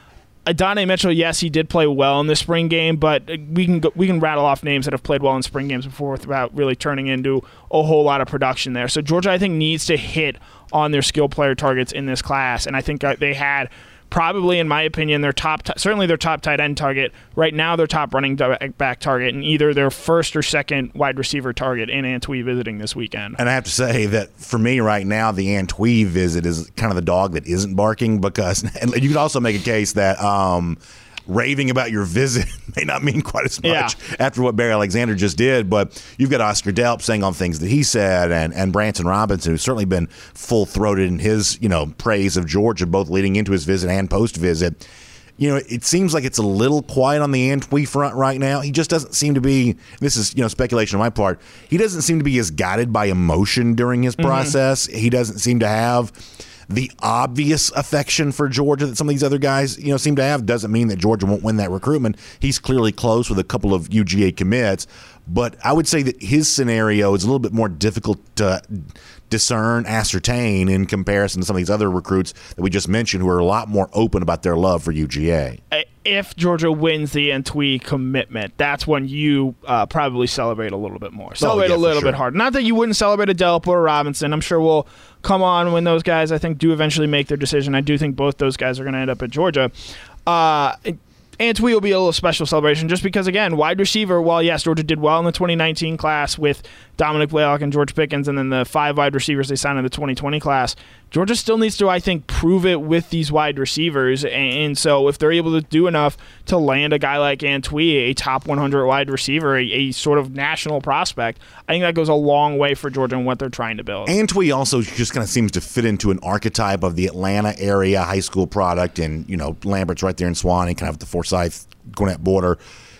Adonai Mitchell, yes, he did play well in the spring game, but we can go, we can rattle off names that have played well in spring games before without really turning into a whole lot of production there. So Georgia, I think, needs to hit on their skill player targets in this class, and I think uh, they had probably, in my opinion, their top, t- certainly their top tight end target. Right now, their top running back target, and either their first or second wide receiver target in Antwi visiting this weekend. And I have to say that for me right now, the Antwi visit is kind of the dog that isn't barking because, you could also make a case that. Um, raving about your visit may not mean quite as much yeah. after what Bear Alexander just did. But you've got Oscar Delp saying on things that he said, and and Branson Robinson, who's certainly been full throated in his you know praise of Georgia, both leading into his visit and post visit. You know, it seems like it's a little quiet on the Antwi front right now. He just doesn't seem to be. This is you know speculation on my part. He doesn't seem to be as guided by emotion during his mm-hmm. process. Mm-hmm. He doesn't seem to have the obvious affection for Georgia that some of these other guys, you know, seem to have doesn't mean that Georgia won't win that recruitment. He's clearly close with a couple of UGA commits, but I would say that his scenario is a little bit more difficult to discern, ascertain in comparison to some of these other recruits that we just mentioned who are a lot more open about their love for UGA. If Georgia wins the Antwi commitment, that's when you uh, probably celebrate a little bit more. Celebrate oh, yeah, a little sure. bit harder. Not that you wouldn't celebrate a Delp or a Robinson. I'm sure we'll come on when those guys, I think, do eventually make their decision. I do think both those guys are going to end up at Georgia. Uh, Antwi will be a little special celebration just because, again, wide receiver, while yes, Georgia did well in the 2019 class with Dominick Blaylock and George Pickens, and then the five wide receivers they signed in the 2020 class. Georgia still needs to, I think, prove it with these wide receivers. And so if they're able to do enough to land a guy like Antwi, a top 100 wide receiver, a, a, sort of national prospect, I think that goes a long way for Georgia and what they're trying to build. Antwi also just kind of seems to fit into an archetype of the Atlanta area high school product. And, you know, Lambert's right there in Suwanee, kind of the Forsyth Gwinnett border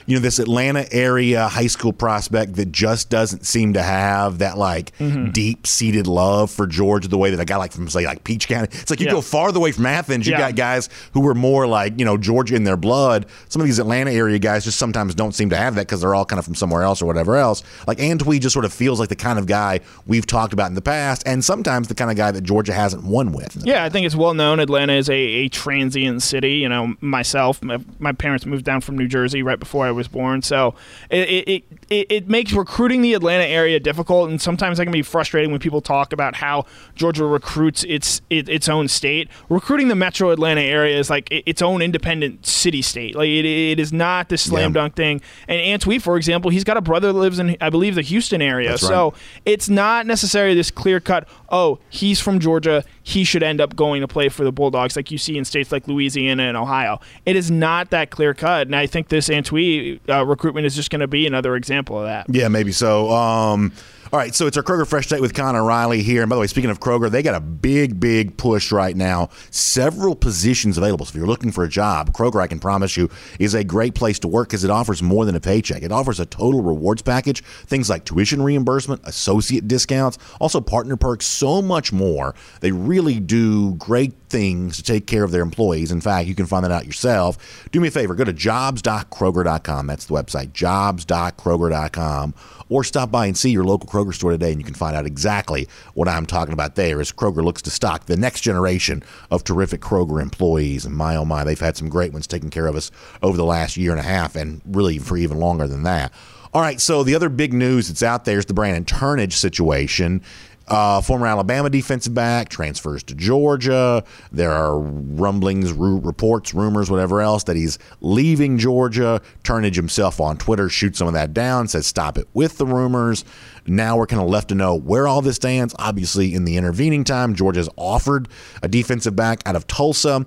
you know this Atlanta area high school prospect that just doesn't seem to have that like mm-hmm. deep seated love for Georgia the way that a guy like from say like Peach County. It's like you yeah. go farther away from Athens, you yeah. got guys who were more like you know Georgia in their blood. Some of these Atlanta area guys just sometimes don't seem to have that because they're all kind of from somewhere else or whatever else. Like Antwi just sort of feels like the kind of guy we've talked about in the past, and sometimes the kind of guy that Georgia hasn't won with. Yeah, I think it's well known. Atlanta is a, a transient city. You know, myself, my, my parents moved down from New Jersey right before I was born. So it, it, it, it, makes recruiting the Atlanta area difficult, and sometimes that can be frustrating when people talk about how Georgia recruits its it, its own state. Recruiting the Metro Atlanta area is like its own independent city state. Like it, it is not this slam dunk thing. And Antwi, for example, he's got a brother that lives in I believe the Houston area. That's so right. it's not necessarily this clear cut. Oh, he's from Georgia. He should end up going to play for the Bulldogs, like you see in states like Louisiana and Ohio. It is not that clear cut, and I think this Antwi uh, recruitment is just going to be another example of that. Yeah, maybe so. Um, all right, so it's our Kroger Fresh Take with Connor Riley here. And by the way, speaking of Kroger, they got a big, big push right now. Several positions available. So if you're looking for a job, Kroger, I can promise you, is a great place to work because it offers more than a paycheck. It offers a total rewards package, things like tuition reimbursement, associate discounts, also partner perks, so much more. They really do great things to take care of their employees. In fact, you can find that out yourself. Do me a favor, go to jobs.kroger.com. That's the website, jobs.kroger.com or stop by and see your local Kroger store today, and you can find out exactly what I'm talking about there as Kroger looks to stock the next generation of terrific Kroger employees. And my oh my, they've had some great ones taking care of us over the last year and a half, and really for even longer than that. All right, so the other big news that's out there is the Brandon Turnage situation. Uh, former Alabama defensive back transfers to Georgia. There are rumblings, reports, rumors, whatever else that he's leaving Georgia. Turnage himself on Twitter shoots some of that down, says stop it with the rumors. Now we're kind of left to know where all this stands. Obviously, in the intervening time, Georgia's offered a defensive back out of Tulsa.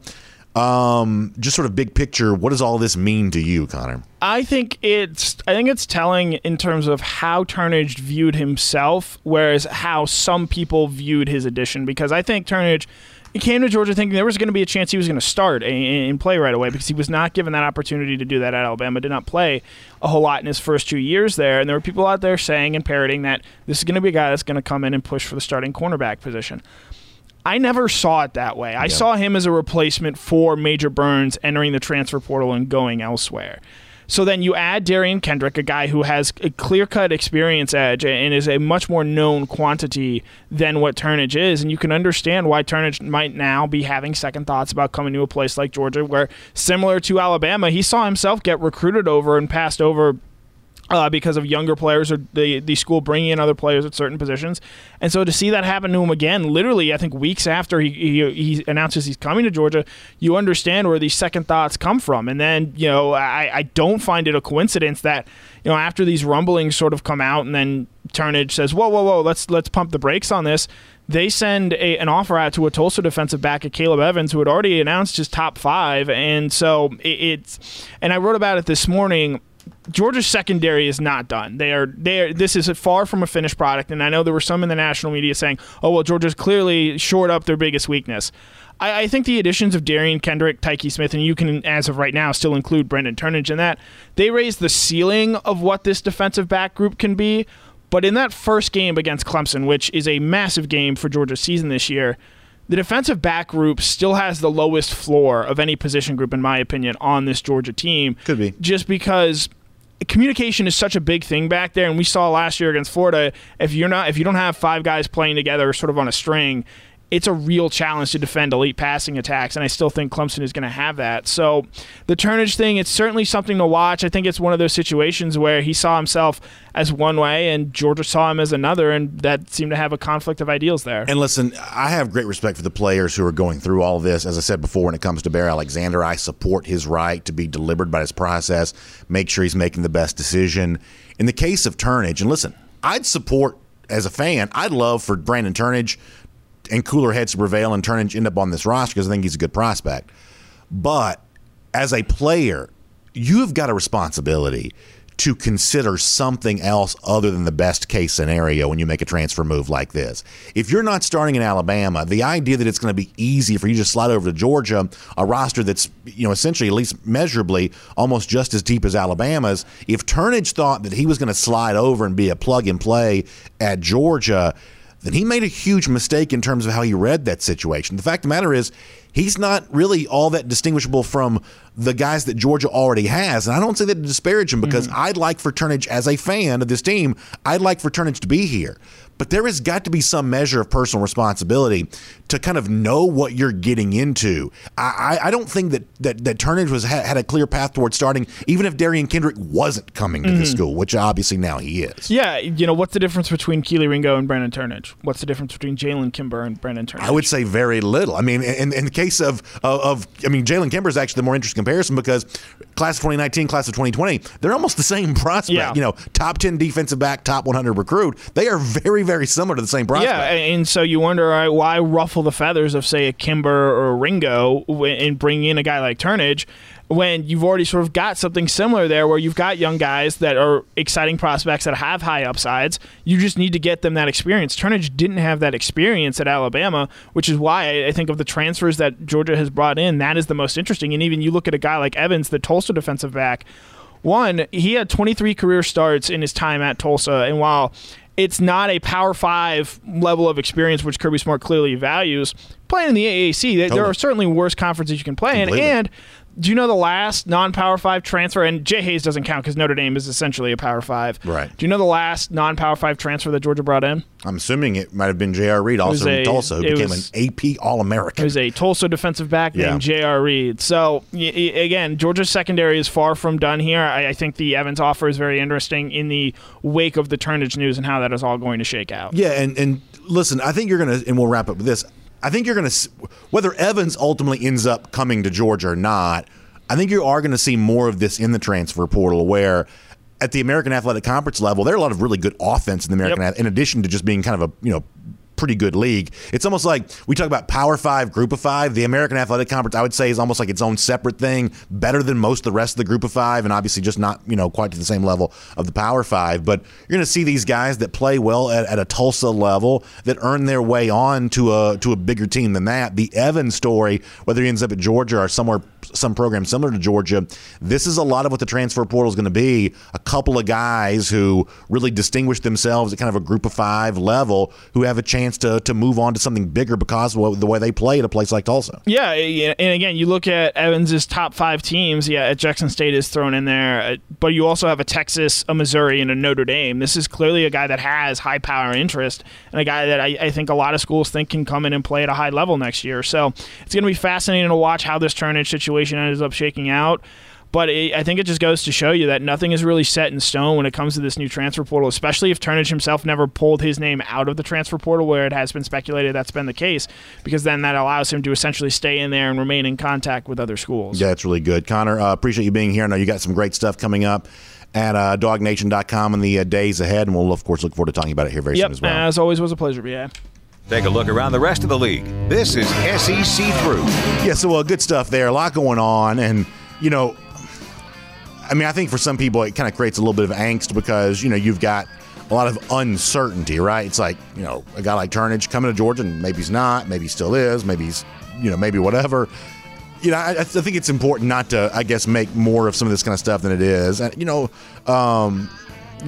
Um, just sort of big picture, what does all this mean to you, Connor? I think it's I think it's telling in terms of how Turnage viewed himself, whereas how some people viewed his addition. Because I think Turnage he came to Georgia thinking there was going to be a chance he was going to start and, play right away because he was not given that opportunity to do that at Alabama. Did not play a whole lot in his first two years there, and there were people out there saying and parroting that this is going to be a guy that's going to come in and push for the starting cornerback position. I never saw it that way. I yeah. saw him as a replacement for Major Burns entering the transfer portal and going elsewhere. So then you add Derion Kendrick, a guy who has a clear cut experience edge and is a much more known quantity than what Turnage is. And you can understand why Turnage might now be having second thoughts about coming to a place like Georgia, where similar to Alabama, he saw himself get recruited over and passed over uh, because of younger players or the the school bringing in other players at certain positions. And so to see that happen to him again, literally, I think weeks after he, he, he announces he's coming to Georgia, you understand where these second thoughts come from. And then, you know, I, I don't find it a coincidence that, you know, after these rumblings sort of come out and then Turnage says, whoa, whoa, whoa, let's let's pump the brakes on this. They send a, an offer out to a Tulsa defensive back at Caleb Evans, who had already announced his top five, and so it, it's. And I wrote about it this morning Georgia's secondary is not done. They are they are, this is far from a finished product, and I know there were some in the national media saying, "Oh well, Georgia's clearly shored up their biggest weakness." I, I think the additions of Derion Kendrick, Tyke Smith, and you can, as of right now, still include Brandon Turnage in that. They raise the ceiling of what this defensive back group can be. But in that first game against Clemson, which is a massive game for Georgia's season this year, the defensive back group still has the lowest floor of any position group, in my opinion, on this Georgia team. Could be. Just because communication is such a big thing back there and we saw last year against Florida if you're not if you don't have five guys playing together sort of on a string it's a real challenge to defend elite passing attacks, and I still think Clemson is going to have that. So the Turnage thing, it's certainly something to watch. I think it's one of those situations where he saw himself as one way and Georgia saw him as another, and that seemed to have a conflict of ideals there. And listen, I have great respect for the players who are going through all this. As I said before, when it comes to Bear Alexander, I support his right to be deliberate by his process, make sure he's making the best decision. In the case of Turnage, and listen, I'd support as a fan, I'd love for Brandon Turnage and cooler heads to prevail and Turnage end up on this roster because I think he's a good prospect. But as a player, you've got a responsibility to consider something else other than the best case scenario when you make a transfer move like this. If you're not starting in Alabama, the idea that it's going to be easy for you to slide over to Georgia, a roster that's, you know, essentially at least measurably almost just as deep as Alabama's, if Turnage thought that he was going to slide over and be a plug and play at Georgia, then he made a huge mistake in terms of how he read that situation. The fact of the matter is, he's not really all that distinguishable from the guys that Georgia already has. And I don't say that to disparage him because mm-hmm. I'd like for Turnage, as a fan of this team, I'd like for Turnage to be here. But there has got to be some measure of personal responsibility to kind of know what you're getting into. I, I don't think that, that, that Turnage was had, a clear path towards starting, even if Derion Kendrick wasn't coming to mm-hmm. the school, which obviously now he is. Yeah, you know, what's the difference between Kelee Ringo and Brandon Turnage? What's the difference between Jalen Kimber and Brandon Turnage? I would say very little. I mean, in, in the case of, of, of I mean, Jalen Kimber is actually the more interesting comparison because class of 2019, class of 2020, they're almost the same prospect. Yeah. You know, top 10 defensive back, top 100 recruit. They are very, very similar to the same prospect. Yeah, and so you wonder why ruffle the feathers of, say, a Kimber or a Ringo and bring in a guy like Turnage when you've already sort of got something similar there where you've got young guys that are exciting prospects that have high upsides. You just need to get them that experience. Turnage didn't have that experience at Alabama, which is why I think of the transfers that Georgia has brought in, that is the most interesting. And even you look at a guy like Evans, the Tulsa defensive back. One, he had 23 career starts in his time at Tulsa, and while it's not a Power Five level of experience, which Kirby Smart clearly values. Playing in the AAC, totally. there are certainly worse conferences you can play in, and do you know the last non-power five transfer? And Jay Hayes doesn't count because Notre Dame is essentially a power five. Right. Do you know the last non-power five transfer that Georgia brought in? I'm assuming it might have been J.R. Reed, also from Tulsa, who became was, an AP All-American. It was a Tulsa defensive back yeah. named J.R. Reed. So y- y- again, Georgia's secondary is far from done here. I-, I think the Evans offer is very interesting in the wake of the Turnage news and how that is all going to shake out. Yeah, and and listen, I think you're gonna, and we'll wrap up with this. I think you're going to, whether Evans ultimately ends up coming to Georgia or not, I think you are going to see more of this in the transfer portal where at the American Athletic Conference level, there are a lot of really good offense in the American, yep. in addition to just being kind of a you know pretty good league. It's almost like we talk about Power Five, Group of Five. The American Athletic Conference, I would say, is almost like its own separate thing, better than most of the rest of the Group of Five, and obviously just not you know quite to the same level of the Power Five. But you're going to see these guys that play well at, at a Tulsa level that earn their way on to a to a bigger team than that. The Evans story, whether he ends up at Georgia or somewhere some program similar to Georgia, this is a lot of what the transfer portal is going to be. A couple of guys who really distinguish themselves at kind of a group of five level who have a chance to, to move on to something bigger because of the way they play at a place like Tulsa. Yeah, and again, you look at Evans's top five teams. Yeah, at Jackson State is thrown in there, uh, but you also have a Texas, a Missouri, and a Notre Dame. This is clearly a guy that has high power interest and a guy that I, I think a lot of schools think can come in and play at a high level next year. So it's going to be fascinating to watch how this Turnage situation ends up shaking out. But it, I think it just goes to show you that nothing is really set in stone when it comes to this new transfer portal, especially if Turnage himself never pulled his name out of the transfer portal where it has been speculated that's been the case, because then that allows him to essentially stay in there and remain in contact with other schools. Yeah, it's really good. Connor, uh, appreciate you being here. I know you got some great stuff coming up at uh, DawgNation.com in the uh, days ahead, and we'll, of course, look forward to talking about it here very yep, soon as well. As always, was a pleasure, yeah. Take a look around the rest of the league. This is SEC Through. Yeah, so uh, good stuff there. A lot going on, and you know, I mean, I think for some people it kind of creates a little bit of angst because you know you've got a lot of uncertainty, right? It's like you know a guy like Turnage coming to Georgia, and maybe he's not, maybe he still is, maybe he's you know maybe whatever. You know, I, I think it's important not to, I guess, make more of some of this kind of stuff than it is, and you know. Um,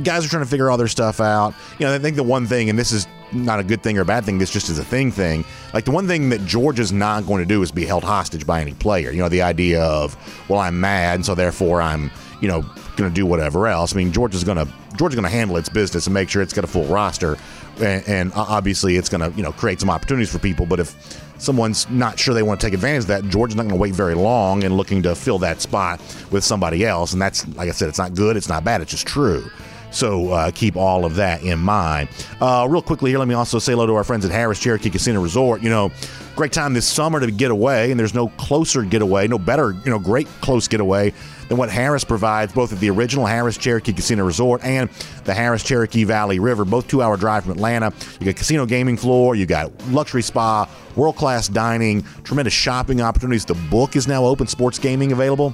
guys are trying to figure all their stuff out. You know, I think the one thing, and this is not a good thing or a bad thing, this just is a thing thing. Like the one thing that Georgia's not going to do is be held hostage by any player. You know, the idea of, well, I'm mad, and so therefore I'm, you know, going to do whatever else. I mean, Georgia's going to Georgia's going to handle its business and make sure it's got a full roster, and, and obviously it's going to you know create some opportunities for people. But if someone's not sure they want to take advantage of that, Georgia's not going to wait very long and looking to fill that spot with somebody else. And that's like I said, it's not good, it's not bad, it's just true. So uh, keep all of that in mind. Uh, real quickly here, let me also say hello to our friends at Harrah's Cherokee Casino Resort. You know, great time this summer to get away, and there's no closer getaway, no better, you know, great close getaway than what Harrah's provides, both at the original Harrah's Cherokee Casino Resort and the Harrah's Cherokee Valley River, both two hour drive from Atlanta. You got casino gaming floor, you got luxury spa, world class dining, tremendous shopping opportunities. The book is now open, sports gaming available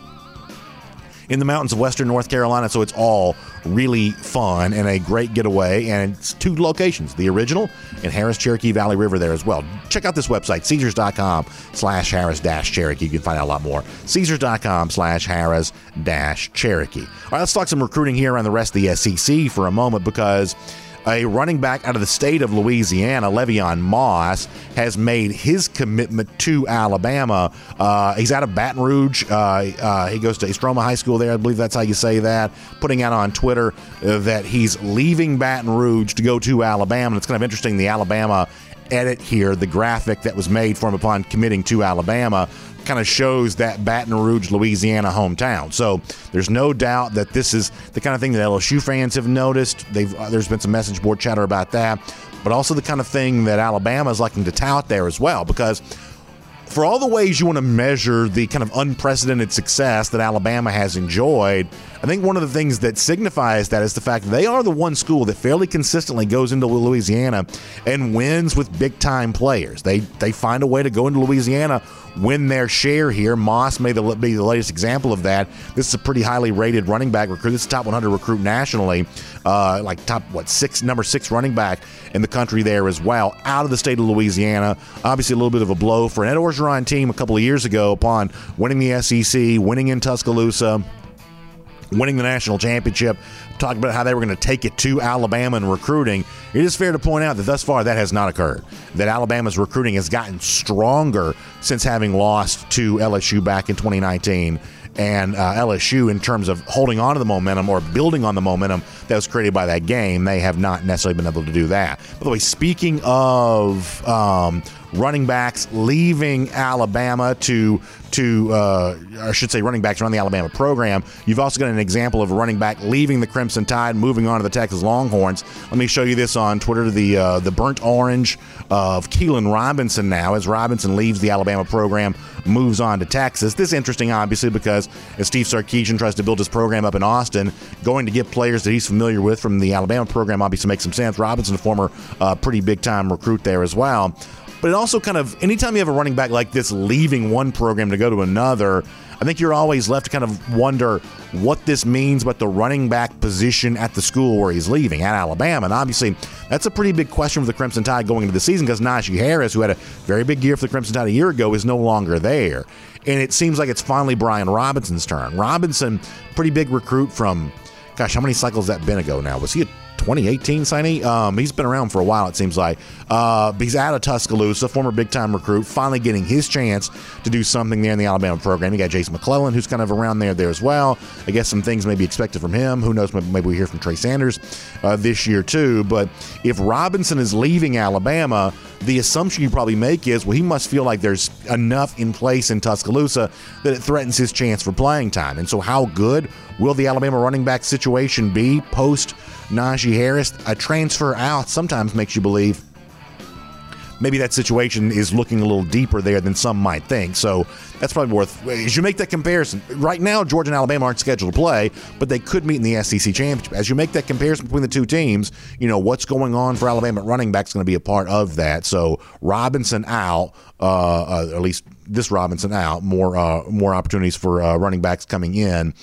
in the mountains of western North Carolina. So it's all really fun and a great getaway. And it's two locations, the original and Harrah's Cherokee Valley River there as well. Check out this website, Caesars.com slash Harrah's dash Cherokee. You can find out a lot more. Caesars.com slash Harrah's dash Cherokee. All right, let's talk some recruiting here around the rest of the SEC for a moment because a running back out of the state of Louisiana, Le'Veon Moss, has made his commitment to Alabama. Uh, he's out of Baton Rouge. Uh, uh, he goes to Istrouma High School there. I believe that's how you say that. Putting out on Twitter uh, that he's leaving Baton Rouge to go to Alabama. It's kind of interesting. The Alabama edit here, the graphic that was made for him upon committing to Alabama kind of shows that Baton Rouge, Louisiana hometown. So there's no doubt that this is the kind of thing that LSU fans have noticed. They've uh, there's been some message board chatter about that, but also the kind of thing that Alabama is liking to tout there as well because for all the ways you want to measure the kind of unprecedented success that Alabama has enjoyed, I think one of the things that signifies that is the fact they are the one school that fairly consistently goes into Louisiana and wins with big time players. They they find a way to go into Louisiana win their share here. Moss may be the latest example of that. This is a pretty highly rated running back recruit. This is top 100 recruit nationally, uh, like top what six number six running back in the country there as well. Out of the state of Louisiana, obviously a little bit of a blow for an Ed Orgeron team a couple of years ago upon winning the SEC, winning in Tuscaloosa winning the national championship, talking about how they were going to take it to Alabama in recruiting. It is fair to point out that thus far that has not occurred. That Alabama's recruiting has gotten stronger since having lost to LSU back in 2019 and uh, LSU in terms of holding on to the momentum or building on the momentum that was created by that game. They have not necessarily been able to do that. By the way, speaking of um, running backs leaving Alabama to to uh, I should say running backs around the Alabama program. You've also got an example of a running back leaving the Crimson Tide, moving on to the Texas Longhorns. Let me show you this on Twitter. The uh, the burnt orange of Keilan Robinson now as Robinson leaves the Alabama program, moves on to Texas. This is interesting, obviously, because as Steve Sarkisian tries to build his program up in Austin, going to get players that he's familiar with from the Alabama program obviously makes some sense. Robinson, a former uh, pretty big time recruit there as well. But it also kind of, anytime you have a running back like this leaving one program to go to another, I think you're always left to kind of wonder what this means about the running back position at the school where he's leaving at Alabama. And obviously, that's a pretty big question for the Crimson Tide going into the season because Najee Harris, who had a very big year for the Crimson Tide a year ago, is no longer there. And it seems like it's finally Brian Robinson's turn. Robinson, pretty big recruit from, gosh, how many cycles that been ago now? Was he a 2018 signee. Um, he's been around for a while, it seems like. Uh, he's out of Tuscaloosa, former big time recruit, finally getting his chance to do something there in the Alabama program. You got Jason McClellan, who's kind of around there there as well. I guess some things may be expected from him. Who knows? Maybe we hear from Trey Sanders uh, this year too. But if Robinson is leaving Alabama, the assumption you probably make is, well, he must feel like there's enough in place in Tuscaloosa that it threatens his chance for playing time. And so, how good will the Alabama running back situation be post Najee Harris? A transfer out sometimes makes you believe maybe that situation is looking a little deeper there than some might think. So that's probably worth as you make that comparison. Right now, Georgia and Alabama aren't scheduled to play, but they could meet in the SEC championship. As you make that comparison between the two teams, you know what's going on for Alabama running back is going to be a part of that. So Robinson out, uh, uh, at least this Robinson out. More uh, more opportunities for uh, running backs coming in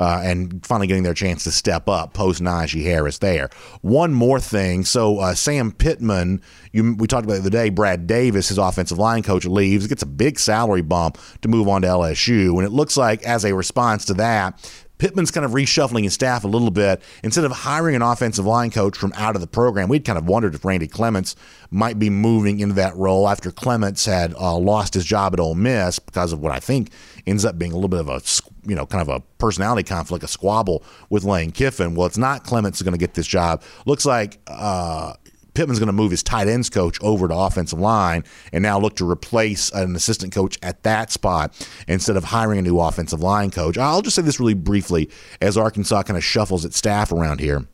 uh, and finally getting their chance to step up post Najee Harris there. One more thing. So uh, Sam Pittman, you, we talked about the other day, Brad Davis, his offensive line coach, leaves, gets a big salary bump to move on to LSU. And it looks like as a response to that, Pittman's kind of reshuffling his staff a little bit. Instead of hiring an offensive line coach from out of the program, we'd kind of wondered if Randy Clements might be moving into that role after Clements had uh, lost his job at Ole Miss because of what I think ends up being a little bit of a you know kind of a personality conflict, a squabble with Lane Kiffin. Well, it's not Clements going to get this job. Looks like uh, Pittman's going to move his tight ends coach over to offensive line and now look to replace an assistant coach at that spot instead of hiring a new offensive line coach. I'll just say this really briefly as Arkansas kind of shuffles its staff around here.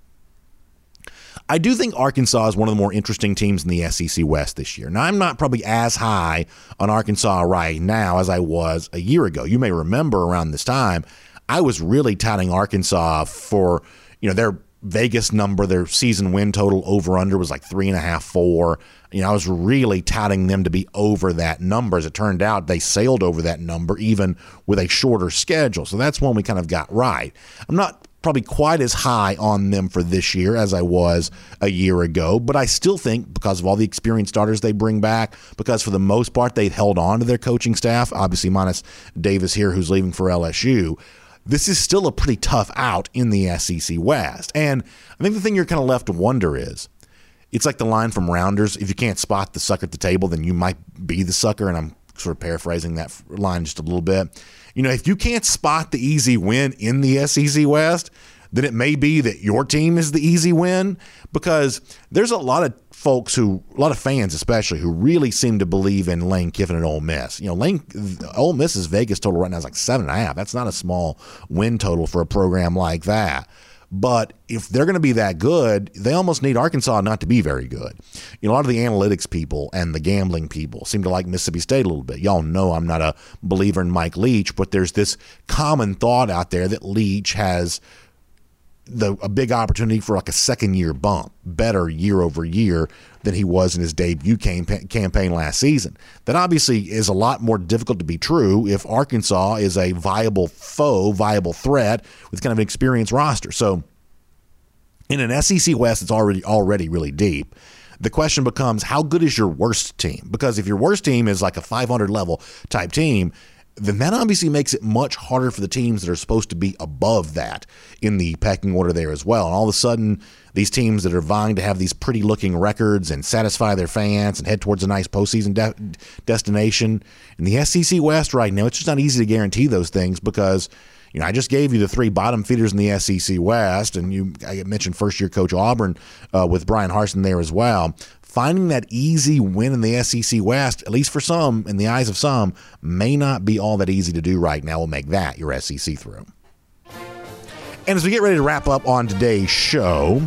I do think Arkansas is one of the more interesting teams in the SEC West this year. Now, I'm not probably as high on Arkansas right now as I was a year ago. You may remember around this time, I was really touting Arkansas for, you know, their Vegas number, their season win total over under was like three and a half, four. You know, I was really touting them to be over that number. As it turned out, they sailed over that number even with a shorter schedule. So that's one we kind of got right. I'm not probably quite as high on them for this year as I was a year ago, but I still think because of all the experienced starters they bring back, because for the most part they've held on to their coaching staff, obviously minus Davis here who's leaving for LSU this is still a pretty tough out in the SEC West. And I think the thing you're kind of left to wonder is it's like the line from Rounders if you can't spot the sucker at the table, then you might be the sucker. And I'm sort of paraphrasing that line just a little bit. You know, if you can't spot the easy win in the SEC West, then it may be that your team is the easy win because there's a lot of folks who, a lot of fans especially, who really seem to believe in Lane Kiffin and Ole Miss. You know, Lane, Ole Miss's Vegas total right now is like seven and a half. That's not a small win total for a program like that. But if they're going to be that good, they almost need Arkansas not to be very good. You know, a lot of the analytics people and the gambling people seem to like Mississippi State a little bit. Y'all know I'm not a believer in Mike Leach, but there's this common thought out there that Leach has the a big opportunity for like a second year bump, better year over year than he was in his debut campaign, last season. That obviously is a lot more difficult to be true if Arkansas is a viable foe, viable threat with kind of an experienced roster. So in an SEC West that's already already really deep, the question becomes how good is your worst team? Because if your worst team is like a 500 level type team, then that obviously makes it much harder for the teams that are supposed to be above that in the pecking order there as well. And all of a sudden, these teams that are vying to have these pretty looking records and satisfy their fans and head towards a nice postseason de- destination in the SEC West right now, it's just not easy to guarantee those things because. You know, I just gave you the three bottom feeders in the SEC West, and you I mentioned first year coach Auburn uh, with Bryan Harsin there as well finding that easy win in the SEC West, at least for some, in the eyes of some, may not be all that easy to do right now. We'll make that your SEC through. And as we get ready to wrap up on today's show,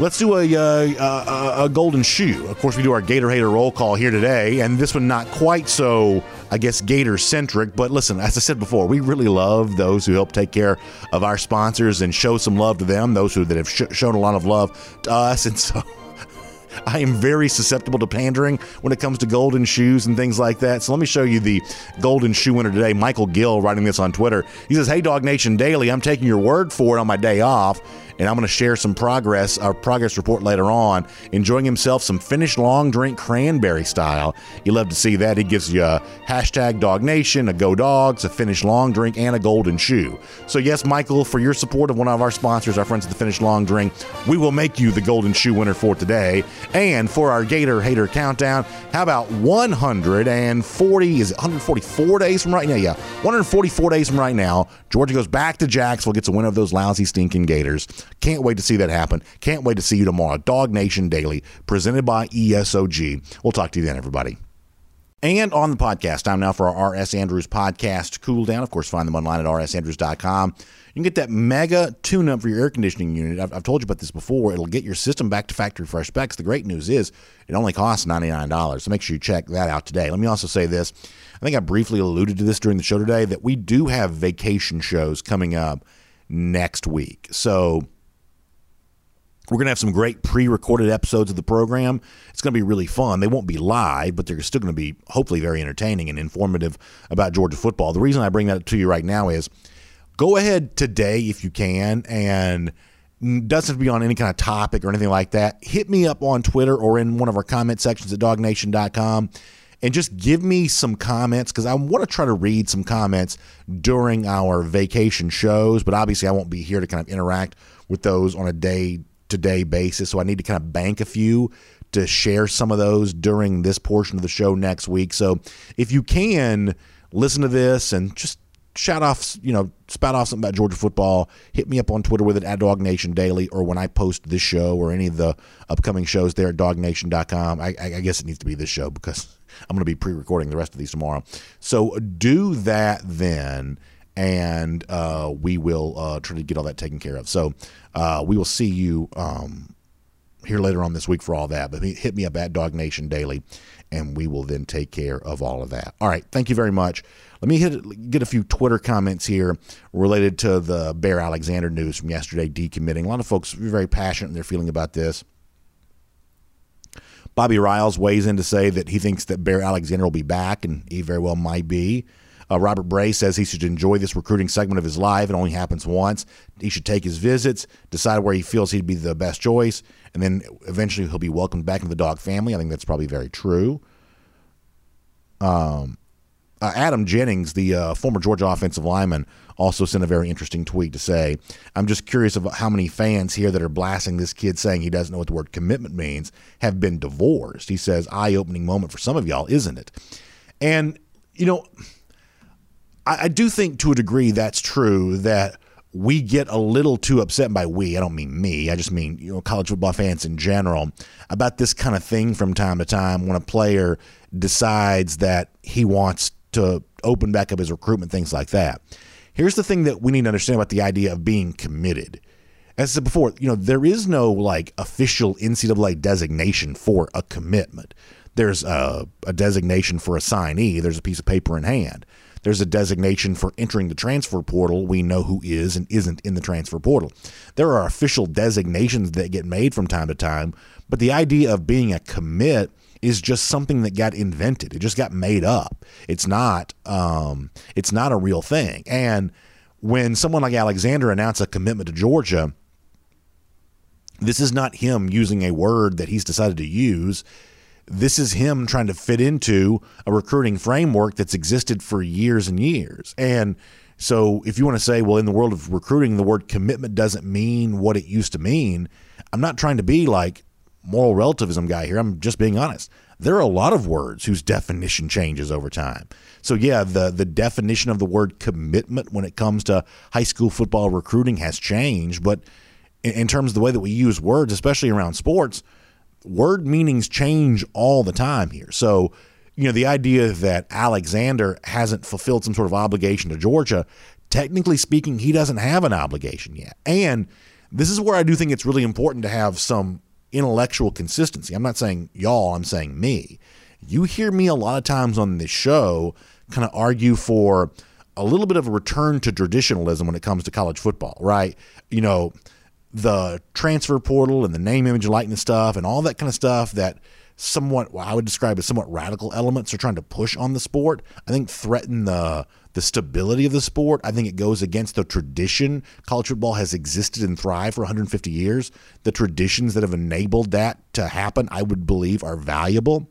let's do a, uh, a, a, golden shoe. Of course, we do our Gator Hater roll call here today, and this one not quite so, I guess, Gator centric. But listen, as I said before, we really love those who help take care of our sponsors and show some love to them. Those who that have sh- shown a lot of love to us, and so I am very susceptible to pandering when it comes to golden shoes and things like that. So let me show you the golden shoe winner today, Michael Gill, writing this on Twitter. He says, Hey, DawgNation Daily, I'm taking your word for it on my day off and I'm going to share some progress, a progress report later on. Enjoying himself some Finnish long drink cranberry style. You love to see that. He gives you a hashtag DawgNation, a Go Dogs, a Finnish long drink, and a golden shoe. So yes, Michael, for your support of one of our sponsors, our friends at the Finnish Long Drink, we will make you the golden shoe winner for today. And for our Gator Hater countdown, how about 140? Is it 144 days from right now? Yeah, 144 days from right now. Georgia goes back to Jacksonville, gets a win of those lousy, stinking Gators. Can't wait to see that happen. Can't wait to see you tomorrow. DawgNation Daily, presented by ESOG. We'll talk to you then, everybody. And on the podcast, time now for our RS Andrews podcast cool down. Of course, find them online at rsandrews.com. You can get that mega tune up for your air conditioning unit. I've, I've, told you about this before. It'll get your system back to factory fresh specs. The great news is it only costs $99. So make sure you check that out today. Let me also say this. I think I briefly alluded to this during the show today that we do have vacation shows coming up next week. So we're going to have some great pre recorded episodes of the program. It's going to be really fun. They won't be live, but they're still going to be hopefully very entertaining and informative about Georgia football. The reason I bring that to you right now is go ahead today if you can and doesn't have to be on any kind of topic or anything like that. Hit me up on Twitter or in one of our comment sections at dawgnation.com and just give me some comments because I want to try to read some comments during our vacation shows. But obviously, I won't be here to kind of interact with those on a day to day basis. So I need to kind of bank a few to share some of those during this portion of the show next week. So if you can listen to this and just shout off, you know, spout off something about Georgia football, hit me up on Twitter with it at DawgNation Daily or when I post this show or any of the upcoming shows there at DawgNation.com. I, I guess it needs to be this show because I'm going to be pre recording the rest of these tomorrow. So do that then. And uh, we will uh, try to get all that taken care of. So uh, we will see you um, here later on this week for all that. But hit me up at DawgNation Daily, and we will then take care of all of that. All right. Thank you very much. Let me hit, get a few Twitter comments here related to the Bear Alexander news from yesterday decommitting. A lot of folks are very passionate in their feeling about this. Bobby Riles weighs in to say that he thinks that Bear Alexander will be back, and he very well might be. Uh, Robert Bray says he should enjoy this recruiting segment of his life. It only happens once. He should take his visits, decide where he feels he'd be the best choice, and then eventually he'll be welcomed back into the dog family. I think that's probably very true. Um, uh, Adam Jennings, the uh, former Georgia offensive lineman, also sent a very interesting tweet to say, I'm just curious about how many fans here that are blasting this kid saying he doesn't know what the word commitment means have been divorced. He says, eye opening moment for some of y'all, isn't it? And, you know, I, I do think to a degree that's true that we get a little too upset by we i don't mean me i just mean you know college football fans in general about this kind of thing from time to time when a player decides that he wants to open back up his recruitment, things like that. Here's the thing that we need to understand about the idea of being committed. As I said before, you know, there is no like official NCAA designation for a commitment. There's a, a designation for a signee. There's a piece of paper in hand. There's a designation for entering the transfer portal. We know who is and isn't in the transfer portal. There are official designations that get made from time to time, but the idea of being a commit is just something that got invented. It just got made up. It's not um, it's not a real thing. And when someone like Alexander announced a commitment to Georgia, this is not him using a word that he's decided to use. This is him trying to fit into a recruiting framework that's existed for years and years. And so if you want to say, well, in the world of recruiting, the word commitment doesn't mean what it used to mean, I'm not trying to be like moral relativism guy here. I'm just being honest. There are a lot of words whose definition changes over time. So yeah, the the definition of the word commitment when it comes to high school football recruiting has changed, but in, in terms of the way that we use words, especially around sports, word meanings change all the time here. So you know, the idea that Alexander hasn't fulfilled some sort of obligation to Georgia, technically speaking, he doesn't have an obligation yet. And this is where I do think it's really important to have some intellectual consistency. I'm not saying y'all, I'm saying me. You hear me a lot of times on this show kind of argue for a little bit of a return to traditionalism when it comes to college football, right? You know, the transfer portal and the name, image, likeness stuff and all that kind of stuff that somewhat, well, I would describe as somewhat radical elements are trying to push on the sport, I think threaten the the stability of the sport. I think it goes against the tradition. College football has existed and thrived for 150 years. The traditions that have enabled that to happen, I would believe, are valuable.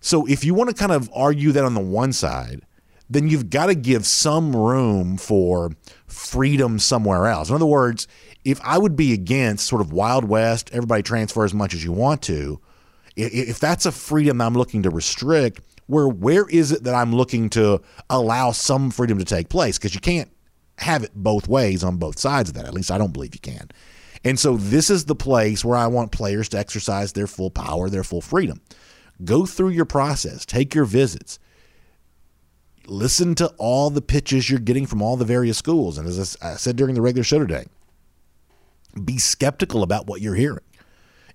So if you want to kind of argue that on the one side, then you've got to give some room for freedom somewhere else. In other words, if I would be against sort of Wild West, everybody transfer as much as you want to, if that's a freedom I'm looking to restrict, where where is it that I'm looking to allow some freedom to take place? Because you can't have it both ways on both sides of that. At least I don't believe you can. And so this is the place where I want players to exercise their full power, their full freedom. Go through your process, take your visits, listen to all the pitches you're getting from all the various schools. And as I said during the regular show today, be skeptical about what you're hearing.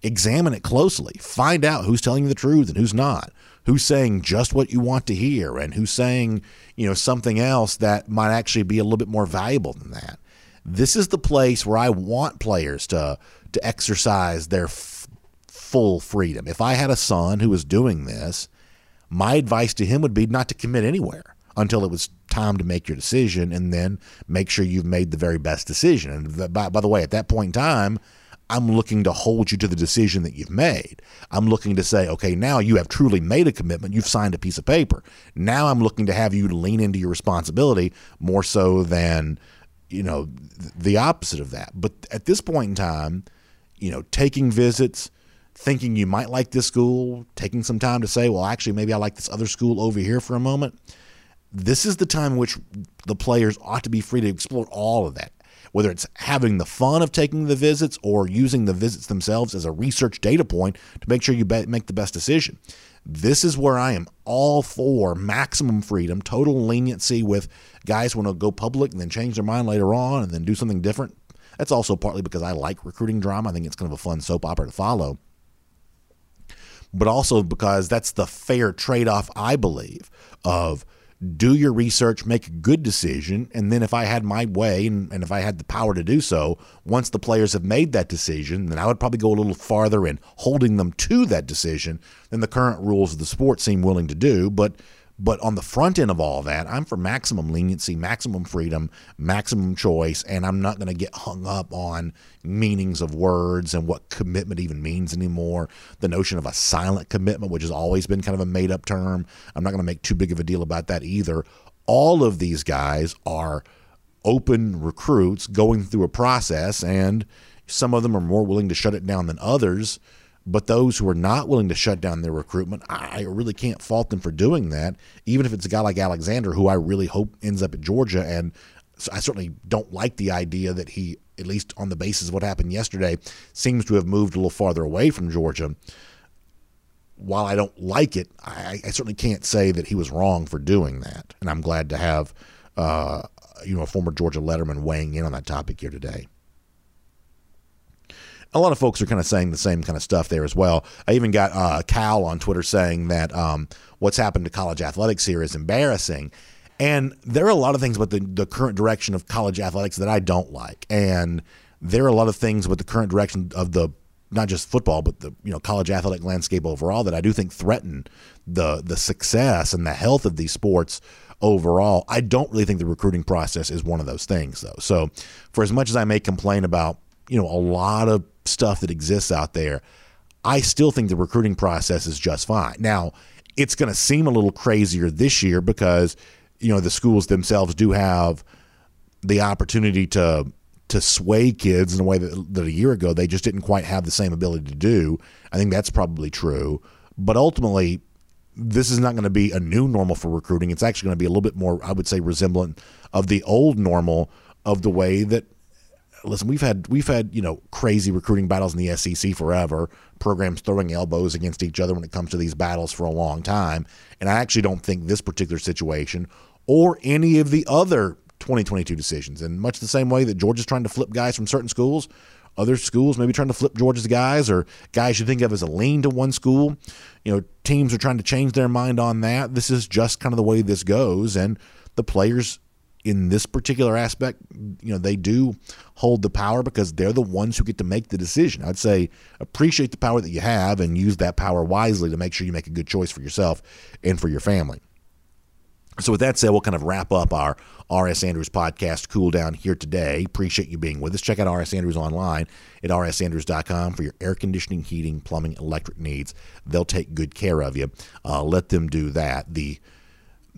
Examine it closely. Find out who's telling you the truth and who's not who's saying just what you want to hear and who's saying, you know, something else that might actually be a little bit more valuable than that. This is the place where I want players to to exercise their f- full freedom. If I had a son who was doing this, my advice to him would be not to commit anywhere until it was time to make your decision and then make sure you've made the very best decision. And by, by the way, at that point in time, I'm looking to hold you to the decision that you've made. I'm looking to say, okay, now you have truly made a commitment. You've signed a piece of paper. Now I'm looking to have you lean into your responsibility more so than, you know, the opposite of that. But at this point in time, you know, taking visits, thinking you might like this school, taking some time to say, well, actually, maybe I like this other school over here for a moment. This is the time in which the players ought to be free to explore all of that whether it's having the fun of taking the visits or using the visits themselves as a research data point to make sure you make the best decision. This is where I am all for maximum freedom, total leniency with guys want to go public and then change their mind later on and then do something different. That's also partly because I like recruiting drama. I think it's kind of a fun soap opera to follow. But also because that's the fair trade off, I believe, of do your research, make a good decision, and then if I had my way and, and, if I had the power to do so, once the players have made that decision, then I would probably go a little farther in holding them to that decision than the current rules of the sport seem willing to do. But but on the front end of all that, I'm for maximum leniency, maximum freedom, maximum choice, and I'm not going to get hung up on meanings of words and what commitment even means anymore. The notion of a silent commitment, which has always been kind of a made up term, I'm not going to make too big of a deal about that either. All of these guys are open recruits going through a process, and some of them are more willing to shut it down than others. But those who are not willing to shut down their recruitment, I really can't fault them for doing that, even if it's a guy like Alexander, who I really hope ends up at Georgia. And I certainly don't like the idea that he, at least on the basis of what happened yesterday, seems to have moved a little farther away from Georgia. While I don't like it, I, I certainly can't say that he was wrong for doing that. And I'm glad to have, uh, you know, a former Georgia letterman weighing in on that topic here today a lot of folks are kind of saying the same kind of stuff there as well. I even got uh, Cal on Twitter saying that um, what's happened to college athletics here is embarrassing. And there are a lot of things about the, the current direction of college athletics that I don't like. And there are a lot of things with the current direction of the not just football, but the you know college athletic landscape overall that I do think threaten the the success and the health of these sports overall. I don't really think the recruiting process is one of those things though. So for as much as I may complain about you know a lot of stuff that exists out there, I still think the recruiting process is just fine. Now, it's going to seem a little crazier this year because you know the schools themselves do have the opportunity to to sway kids in a way that, that a year ago they just didn't quite have the same ability to do. I think that's probably true. But ultimately, this is not going to be a new normal for recruiting. It's actually going to be a little bit more, I would say, resemblant of the old normal of the way that listen, we've had we've had you know crazy recruiting battles in the SEC forever. Programs throwing elbows against each other when it comes to these battles for a long time, and I actually don't think this particular situation or any of the other 2022 decisions, in much the same way that Georgia's trying to flip guys from certain schools, other schools maybe trying to flip Georgia's guys or guys you think of as a lean to one school. You know, teams are trying to change their mind on that. This is just kind of the way this goes, and the players in this particular aspect, you know, they do hold the power because they're the ones who get to make the decision. I'd say appreciate the power that you have and use that power wisely to make sure you make a good choice for yourself and for your family. So, with that said, we'll kind of wrap up our RS Andrews podcast cool down here today. Appreciate you being with us. Check out RS Andrews online at rsandrews.com for your air conditioning, heating, plumbing, electric needs. They'll take good care of you. Uh, let them do that. The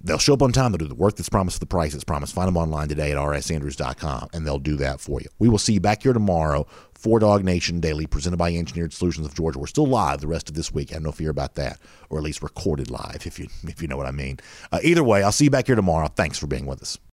they'll show up on time. They'll do the work that's promised, the price that's promised. Find them online today at rsandrews.com, and they'll do that for you. We will see you back here tomorrow for DawgNation Daily, presented by Engineered Solutions of Georgia. We're still live the rest of this week. I Have no fear about that, or at least recorded live, if you if you know what I mean. Uh, either way, I'll see you back here tomorrow. Thanks for being with us.